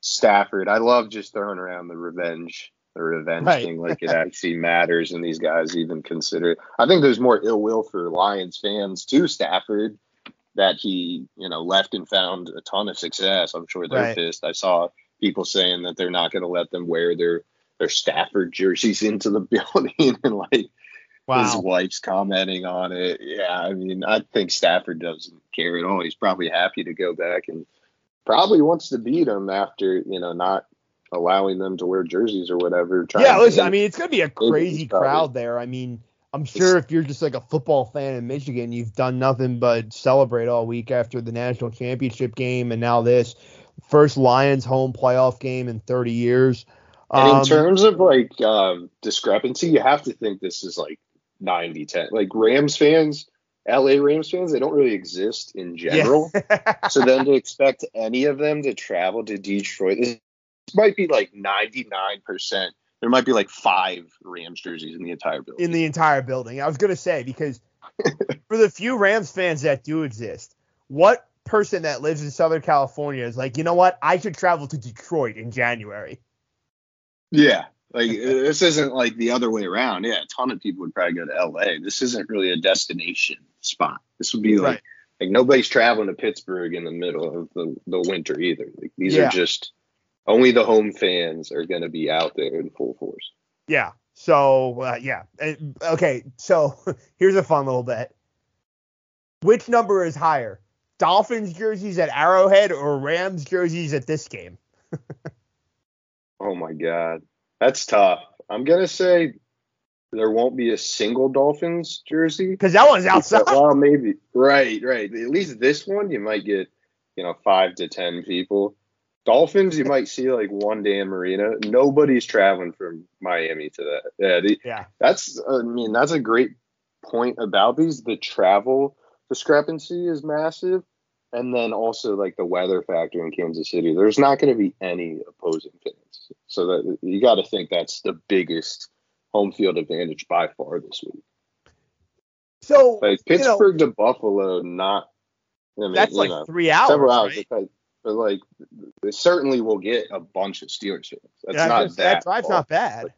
Stafford. I love just throwing around the revenge, the revenge right. thing, like it actually matters, and these guys even consider it. I think there's more ill will for Lions fans to Stafford that he, you know, left and found a ton of success. I'm sure they're right. pissed. I saw people saying that they're not going to let them wear their their Stafford jerseys into the building and like Wow. His wife's commenting on it. Yeah, I mean, I think Stafford doesn't care at all. He's probably happy to go back and probably wants to beat them after, you know, not allowing them to wear jerseys or whatever. Yeah, listen, I mean, it's going to be a crazy crowd there. I mean, I'm sure if you're just like a football fan in Michigan, you've done nothing but celebrate all week after the national championship game and now this first Lions home playoff game in 30 years. And in um, terms of like um, discrepancy, you have to think this is like 90 10. Like Rams fans, LA Rams fans, they don't really exist in general. Yeah. so then to expect any of them to travel to Detroit, this might be like 99%. There might be like five Rams jerseys in the entire building. In the entire building. I was going to say, because for the few Rams fans that do exist, what person that lives in Southern California is like, you know what? I should travel to Detroit in January. Yeah, like this isn't like the other way around. Yeah, a ton of people would probably go to LA. This isn't really a destination spot. This would be like right. like nobody's traveling to Pittsburgh in the middle of the, the winter either. Like these yeah. are just only the home fans are going to be out there in full force. Yeah. So uh, yeah. Okay. So here's a fun little bit. Which number is higher, Dolphins jerseys at Arrowhead or Rams jerseys at this game? Oh my god, that's tough. I'm gonna say there won't be a single Dolphins jersey. Because that one's outside. Well, maybe right, right. At least this one, you might get, you know, five to ten people. Dolphins, you might see like one Dan Marino. Nobody's traveling from Miami to that. Yeah, the, Yeah. that's. I mean, that's a great point about these. The travel discrepancy is massive, and then also like the weather factor in Kansas City. There's not going to be any opposing fans, so that you got to think that's the biggest home field advantage by far this week. So Like you know, Pittsburgh to Buffalo, not. I mean, that's like know, three hours. several hours, right? but, but like they certainly will get a bunch of Steelers fans. That's Yeah, not just- that. that drive's far. not bad.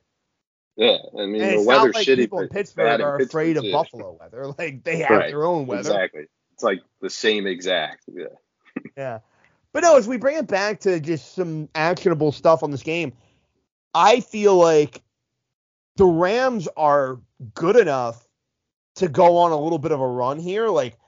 Yeah, I mean And the weather's like shitty. people in Pittsburgh are Pittsburgh, afraid of too. Buffalo weather. Like they have Right, their own weather. Exactly. It's like the same exact. Yeah. Yeah. But no, as we bring it back to just some actionable stuff on this game, I feel like the Rams are good enough to go on a little bit of a run here. Like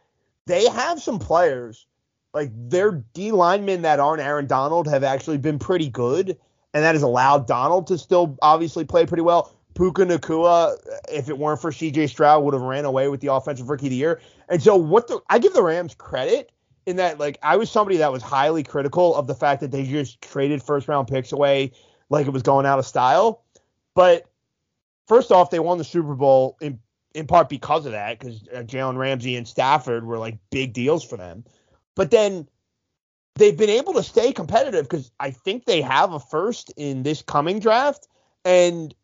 they have some players, like their D linemen that aren't Aaron Donald have actually been pretty good, and that has allowed Donald to still obviously play pretty well. Puka Nacua, if it weren't for CJ Stroud, would have ran away with the offensive rookie of the year. And so what the I give the Rams credit in that like I was somebody that was highly critical of the fact that they just traded first round picks away like it was going out of style. But first off, they won the Super Bowl in in part because of that, because uh, Jalen Ramsey and Stafford were like big deals for them. But then they've been able to stay competitive because I think they have a first in this coming draft, and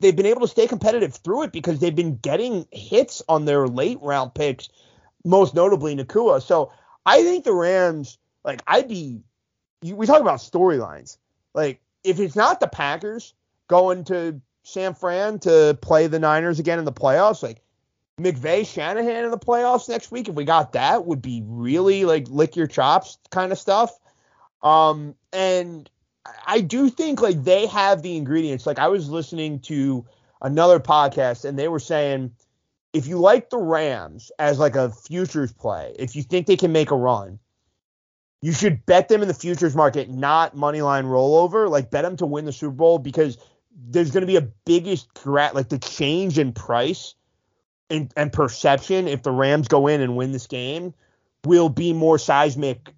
they've been able to stay competitive through it because they've been getting hits on their late round picks, most notably Nacua. So I think the Rams, like, I'd be. You, we talk about storylines. Like, if it's not the Packers going to San Fran to play the Niners again in the playoffs, like McVay Shanahan in the playoffs next week, if we got that, would be really like lick your chops kind of stuff. Um, and I do think like they have the ingredients. Like I was listening to another podcast and they were saying if you like the Rams as like a futures play, if you think they can make a run, you should bet them in the futures market, not money line rollover. Like bet them to win the Super Bowl because there's going to be a biggest gra- like the change in price and, and perception if the Rams go in and win this game will be more seismic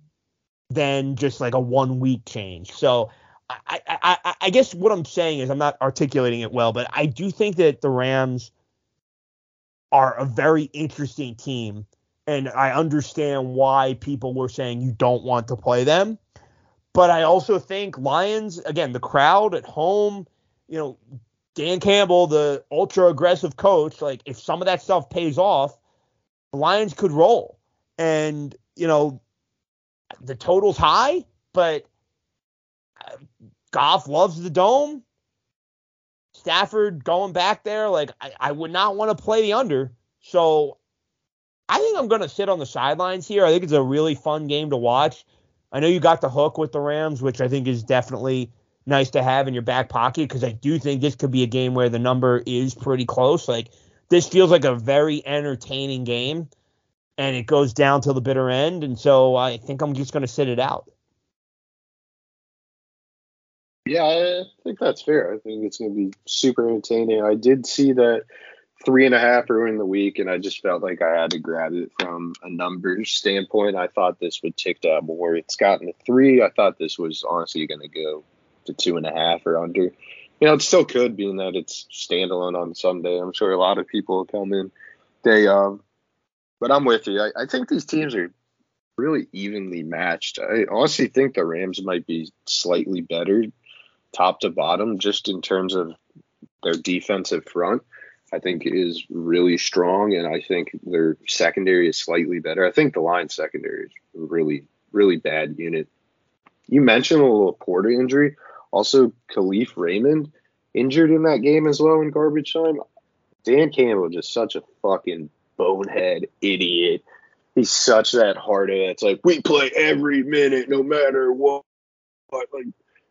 than just like a one week change. So I, I, I, I guess what I'm saying is I'm not articulating it well, but I do think that the Rams are a very interesting team. And I understand why people were saying you don't want to play them. But I also think Lions, again, the crowd at home, you know, Dan Campbell, the ultra aggressive coach, like if some of that stuff pays off, the Lions could roll. And, you know, the total's high, but uh, Goff loves the dome. Stafford going back there, like I, I would not want to play the under. So I think I'm going to sit on the sidelines here. I think it's a really fun game to watch. I know you got the hook with the Rams, which I think is definitely nice to have in your back pocket because I do think this could be a game where the number is pretty close. Like this feels like a very entertaining game and it goes down till the bitter end. And so I think I'm just going to sit it out. Yeah, I think that's fair. I think it's going to be super entertaining. I did see that three and a half early in the week, and I just felt like I had to grab it from a numbers standpoint. I thought this would tick that more. It's gotten to three. I thought this was honestly going to go to two and a half or under. You know, it still could, being that it's standalone on Sunday. I'm sure a lot of people will come in day of. But I'm with you. I, I think these teams are really evenly matched. I honestly think the Rams might be slightly better top to bottom, just in terms of their defensive front. I think is really strong, and I think their secondary is slightly better. I think the line secondary is really, really bad unit. You mentioned a LaPorta injury. Also, Kalif Raymond injured in that game as well in garbage time. Dan Campbell just such a fucking bonehead idiot. He's such that hard ass. It's like we play every minute, no matter what. Like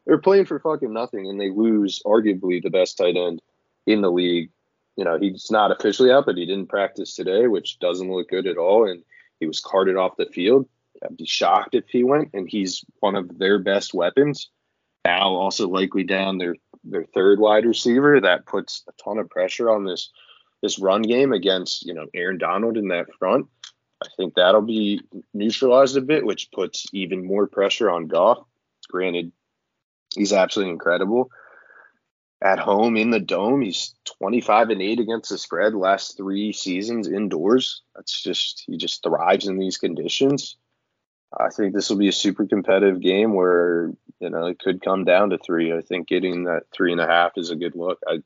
they're playing for fucking nothing, and they lose arguably the best tight end in the league. You know, he's not officially out, but he didn't practice today, which doesn't look good at all. And he was carted off the field. I'd be shocked if he went, and he's one of their best weapons. Now also likely down their their third wide receiver. That puts a ton of pressure on this this run game against you know Aaron Donald in that front. I think that'll be neutralized a bit, which puts even more pressure on Goff. Granted, he's absolutely incredible. At home in the dome, he's 25 and 8 against the spread last three seasons indoors. That's just he just thrives in these conditions. I think this will be a super competitive game where you know it could come down to three. I think getting that three and a half is a good look. I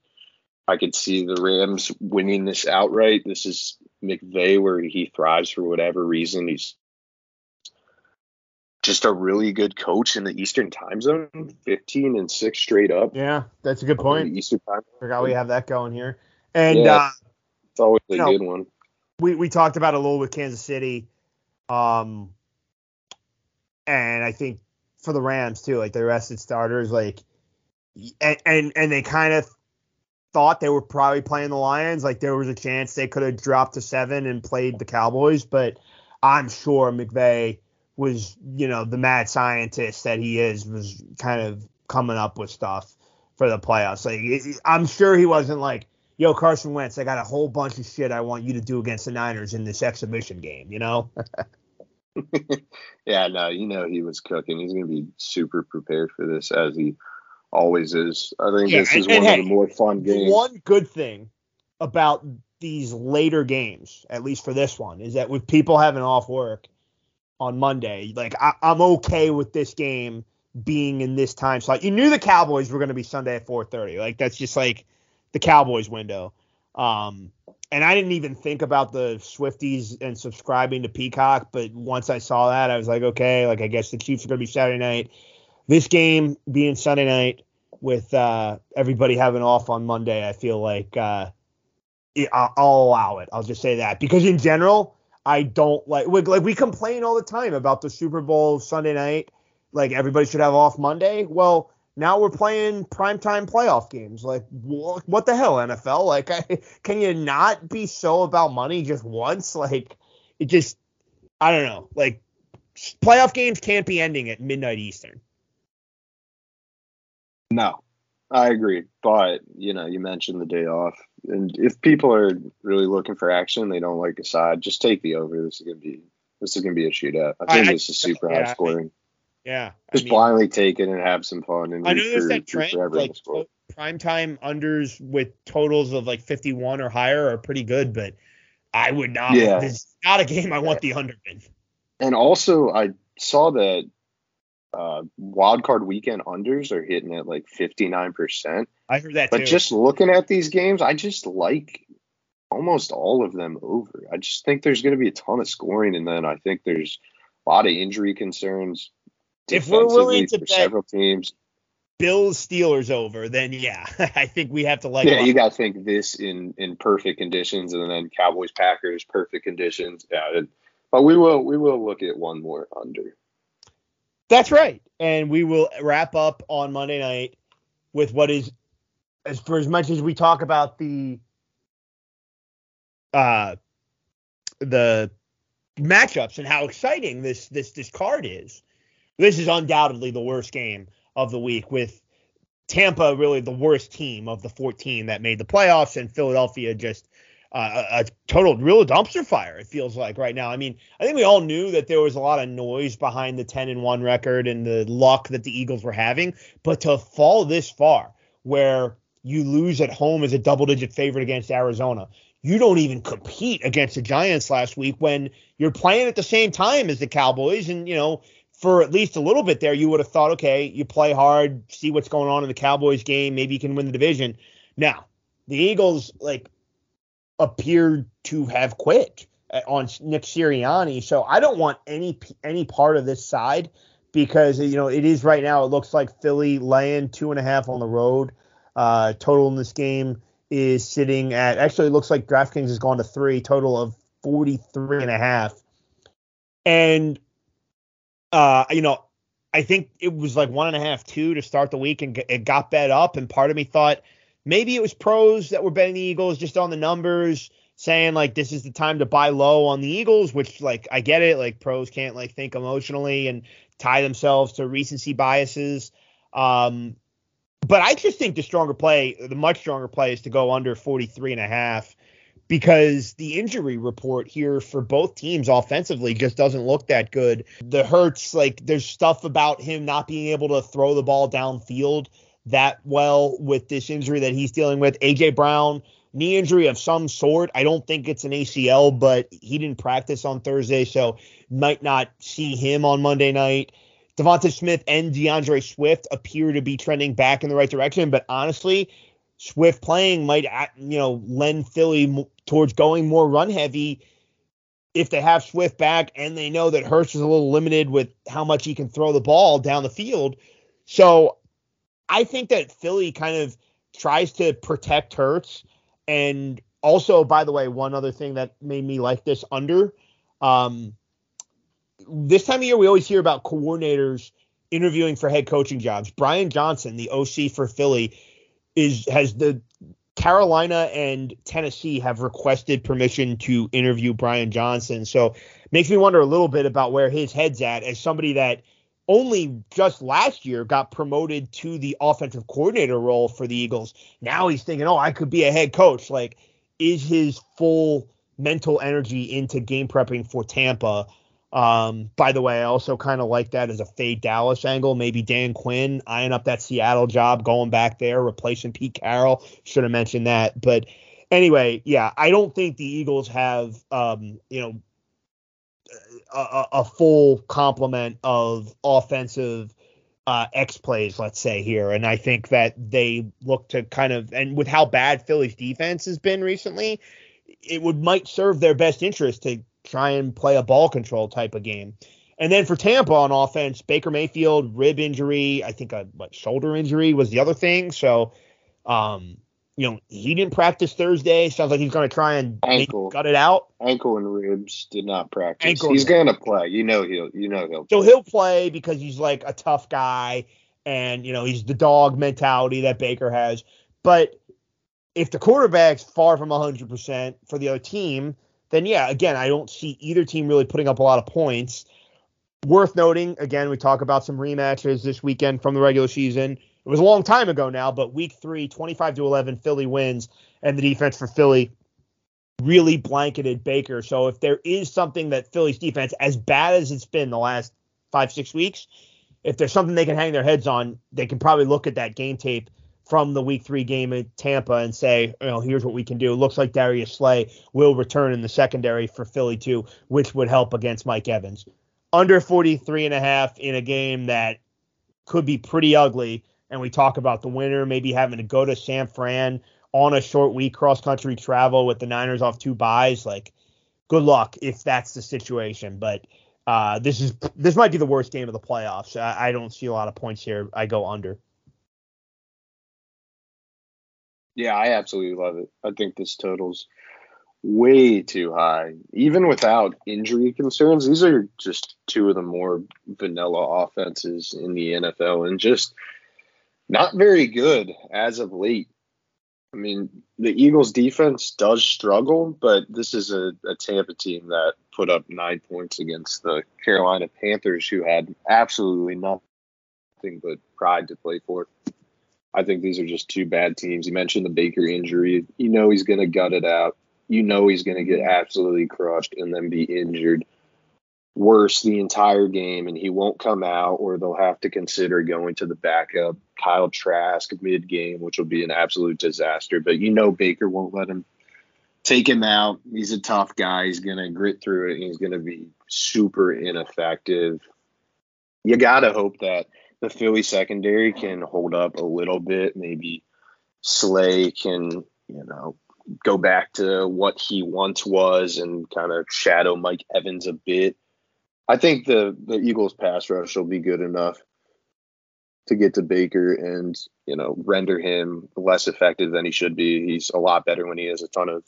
I could see the Rams winning this outright. This is McVay where he thrives for whatever reason. He's just a really good coach in the Eastern time zone, 15 and 6 straight up. Yeah, that's a good point. Eastern time. Forgot we have that going here. And Yeah. uh, It's always a know, good one. we we talked about a little with Kansas City, um, and I think for the Rams too, like the rested starters, like, and and, and they kind of thought they were probably playing the Lions, like there was a chance they could have dropped to seven and played the Cowboys, but I'm sure McVay was, you know, the mad scientist that he is, was kind of coming up with stuff for the playoffs. Like, I'm sure he wasn't like, yo, Carson Wentz, I got a whole bunch of shit I want you to do against the Niners in this exhibition game, you know? Yeah, no, you know he was cooking. He's going to be super prepared for this as he always is. I think Yeah, this is and- and one hey, of the more fun games. one good thing about these later games, at least for this one, is that with people having off work on Monday, like I, I'm okay with this game being in this time slot. You knew the Cowboys were going to be Sunday at 4:30. Like that's just like the Cowboys window. Um, and I didn't even think about the Swifties and subscribing to Peacock, but once I saw that, I was like, okay, like I guess the Chiefs are going to be Saturday night. This game being Sunday night with uh, everybody having off on Monday, I feel like uh, I'll, I'll allow it. I'll just say that because in general, I don't like like we complain all the time about the Super Bowl Sunday night. Like everybody should have off Monday. Well, now we're playing primetime playoff games. Like wh- what the hell, NFL? Like I, can you not be so about money just once? Like it just I don't know. Like playoff games can't be ending at midnight Eastern. No, I agree. But, you know, you mentioned the day off. And if people are really looking for action, they don't like a side, just take the over. This is going to be. This is going to be a shootout. I think I- this is super yeah, high scoring. Yeah. I Just mean- blindly take it and have some fun. And I noticed for- that trend, like to- primetime unders with totals of like 51 or higher are pretty good, but I would not. Yeah. This is not a game I want the under in. And also, I saw that uh, wild card weekend unders are hitting at like 59%. I heard that But too. just looking at these games, I just like almost all of them over. I just think there's going to be a ton of scoring, and then I think there's a lot of injury concerns. If we're willing to bet- several teams, Bills Steelers over, then yeah, I think we have to like. yeah, you got to think this in in perfect conditions, and then Cowboys Packers perfect conditions. Yeah, it, but we will we will look at one more under. That's right, and we will wrap up on Monday night with what is, as for as much as we talk about the, uh, the matchups and how exciting this this this card is. This is undoubtedly the worst game of the week with Tampa really the worst team of the 14 that made the playoffs and Philadelphia just uh, a, total real dumpster fire it feels like right now. I mean, I think we all knew that there was a lot of noise behind the 10 and 1 record and the luck that the Eagles were having, but to fall this far where you lose at home as a double digit favorite against Arizona. You don't even compete against the Giants last week when you're playing at the same time as the Cowboys and you know for at least a little bit there, you would have thought, okay, you play hard, see what's going on in the Cowboys game, maybe you can win the division. Now, the Eagles like appeared to have quit on Nick Sirianni, so I don't want any any part of this side because you know it is right now. It looks like Philly laying two and a half on the road. Uh, total in this game is sitting at actually it looks like DraftKings has gone to three, total of 43 and a half. And uh, you know, I think it was like one and a half, two to start the week, and it got bet up. And part of me thought maybe it was pros that were betting the Eagles just on the numbers, saying like this is the time to buy low on the Eagles, which like I get it. Like pros can't like think emotionally and tie themselves to recency biases. Um, but I just think the stronger play, the much stronger play is to go under 43 and a half because the injury report here for both teams offensively just doesn't look that good. The Hurts, like there's stuff about him not being able to throw the ball downfield that well with this injury that he's dealing with. AJ Brown, knee injury of some sort. I don't think it's an ACL, but he didn't practice on Thursday, so might not see him on Monday night. Devonta Smith and D'Andre Swift appear to be trending back in the right direction, but honestly, Swift playing might uh, you know lend Philly towards going more run heavy if they have Swift back and they know that Hurts is a little limited with how much he can throw the ball down the field. So I think that Philly kind of tries to protect Hurts. And also, by the way, one other thing that made me like this under. Um, this time of year, we always hear about coordinators interviewing for head coaching jobs. Brian Johnson, the OC for Philly, is has the Carolina and Tennessee have requested permission to interview Brian Johnson. So makes me wonder a little bit about where his head's at as somebody that only just last year got promoted to the offensive coordinator role for the Eagles. Now he's thinking, oh, I could be a head coach. Like, is his full mental energy into game prepping for Tampa? Um, by the way, I also kind of like that as a fade Dallas angle. Maybe Dan Quinn eyeing up that Seattle job, going back there, replacing Pete Carroll. Should have mentioned that. But anyway, yeah, I don't think the Eagles have, um, you know, a, a full complement of offensive uh, X plays, let's say here. And I think that they look to kind of, and with how bad Philly's defense has been recently, it would might serve their best interest to try and play a ball control type of game. And then for Tampa on offense, Baker Mayfield rib injury, I think a what, shoulder injury was the other thing. So, um, you know, he didn't practice Thursday. Sounds like he's going to try and ankle cut it out. Ankle and ribs did not practice. Ankle he's going to play. You know he'll. You know he'll. So he'll play because he's like a tough guy, and you know he's the dog mentality that Baker has. But if the quarterback's far from 100% for the other team, then yeah, again, I don't see either team really putting up a lot of points. Worth noting, again, we talk about some rematches this weekend from the regular season. It was a long time ago now, but week three, 25 to 11, Philly wins, and the defense for Philly really blanketed Baker. So if there is something that Philly's defense, as bad as it's been the last five, six weeks, if there's something they can hang their heads on, they can probably look at that game tape from the week three game at Tampa and say, you know, here's what we can do. It looks like Darius Slay will return in the secondary for Philly too, which would help against Mike Evans. Under 43 and a half in a game that could be pretty ugly. And we talk about the winner maybe having to go to San Fran on a short week cross country travel with the Niners off two byes. Like, good luck if that's the situation. But uh, this is this might be the worst game of the playoffs. I, I don't see a lot of points here. I go under. Yeah, I absolutely love it. I think this total's way too high. Even without injury concerns, these are just two of the more vanilla offenses in the NFL and just not very good as of late. I mean, the Eagles defense does struggle, but this is a, a Tampa team that put up nine points against the Carolina Panthers, who had absolutely nothing but pride to play for. I think these are just two bad teams. You mentioned the Baker injury. You know he's going to gut it out. You know he's going to get absolutely crushed and then be injured worse the entire game, and he won't come out, or they'll have to consider going to the backup Kyle Trask mid game, which will be an absolute disaster. But you know Baker won't let him take him out. He's a tough guy. He's to grit through it. he's to be super ineffective. You got to hope that the Philly secondary can hold up a little bit. Maybe Slay can, you know, go back to what he once was and kind of shadow Mike Evans a bit. I think the the Eagles pass rush will be good enough to get to Baker and you know render him less effective than he should be. He's a lot better when he has a ton of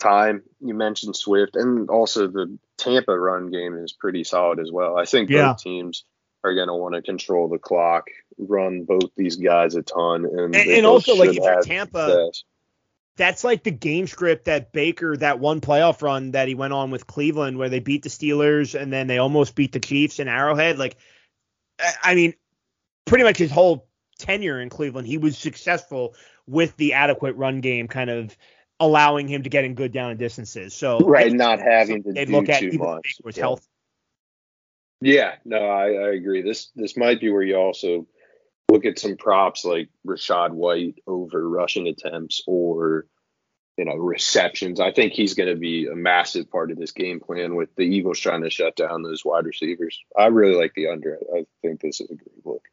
time. You mentioned Swift and also the Tampa run game is pretty solid as well. I think yeah. both teams are going to want to control the clock run both these guys a ton, and And, and also, like, if you're have Tampa, success. That's like the game script that Baker, that one playoff run that he went on with Cleveland, where they beat the Steelers and then they almost beat the Chiefs in Arrowhead. Like, I- I mean, pretty much his whole tenure in Cleveland, he was successful with the adequate run game, kind of allowing him to get in good down and distances. So, Right, I- not having to they'd do look at too even if much. Baker was Yeah. healthy. Yeah, no, I, I agree. This this might be where you also look at some props like Rachaad White over rushing attempts or you know receptions. I think he's going to be a massive part of this game plan with the Eagles trying to shut down those wide receivers. I really like the under. I think this is a great look.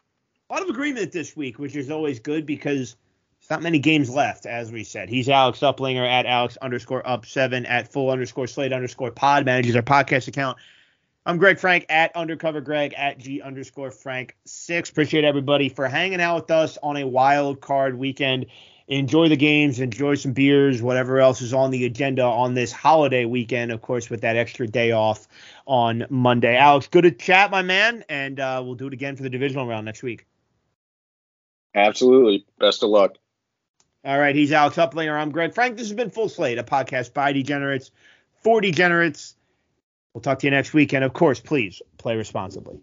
A lot of agreement this week, which is always good because there's not many games left, as we said. He's Alex Uplinger at Alex underscore up seven at full underscore slate underscore pod manages our podcast account. I'm Greg Frank at undercover Greg at G underscore Frank six. Appreciate everybody for hanging out with us on a wild card weekend. Enjoy the games, enjoy some beers, whatever else is on the agenda on this holiday weekend, of course, with that extra day off on Monday. Alex, good to chat, my man, and uh, we'll do it again for the divisional round next week. Absolutely. Best of luck. All right, he's Alex Uplinger. I'm Greg Frank. This has been Full Slate, a podcast by degenerates for degenerates. We'll talk to you next week. And of course, please play responsibly.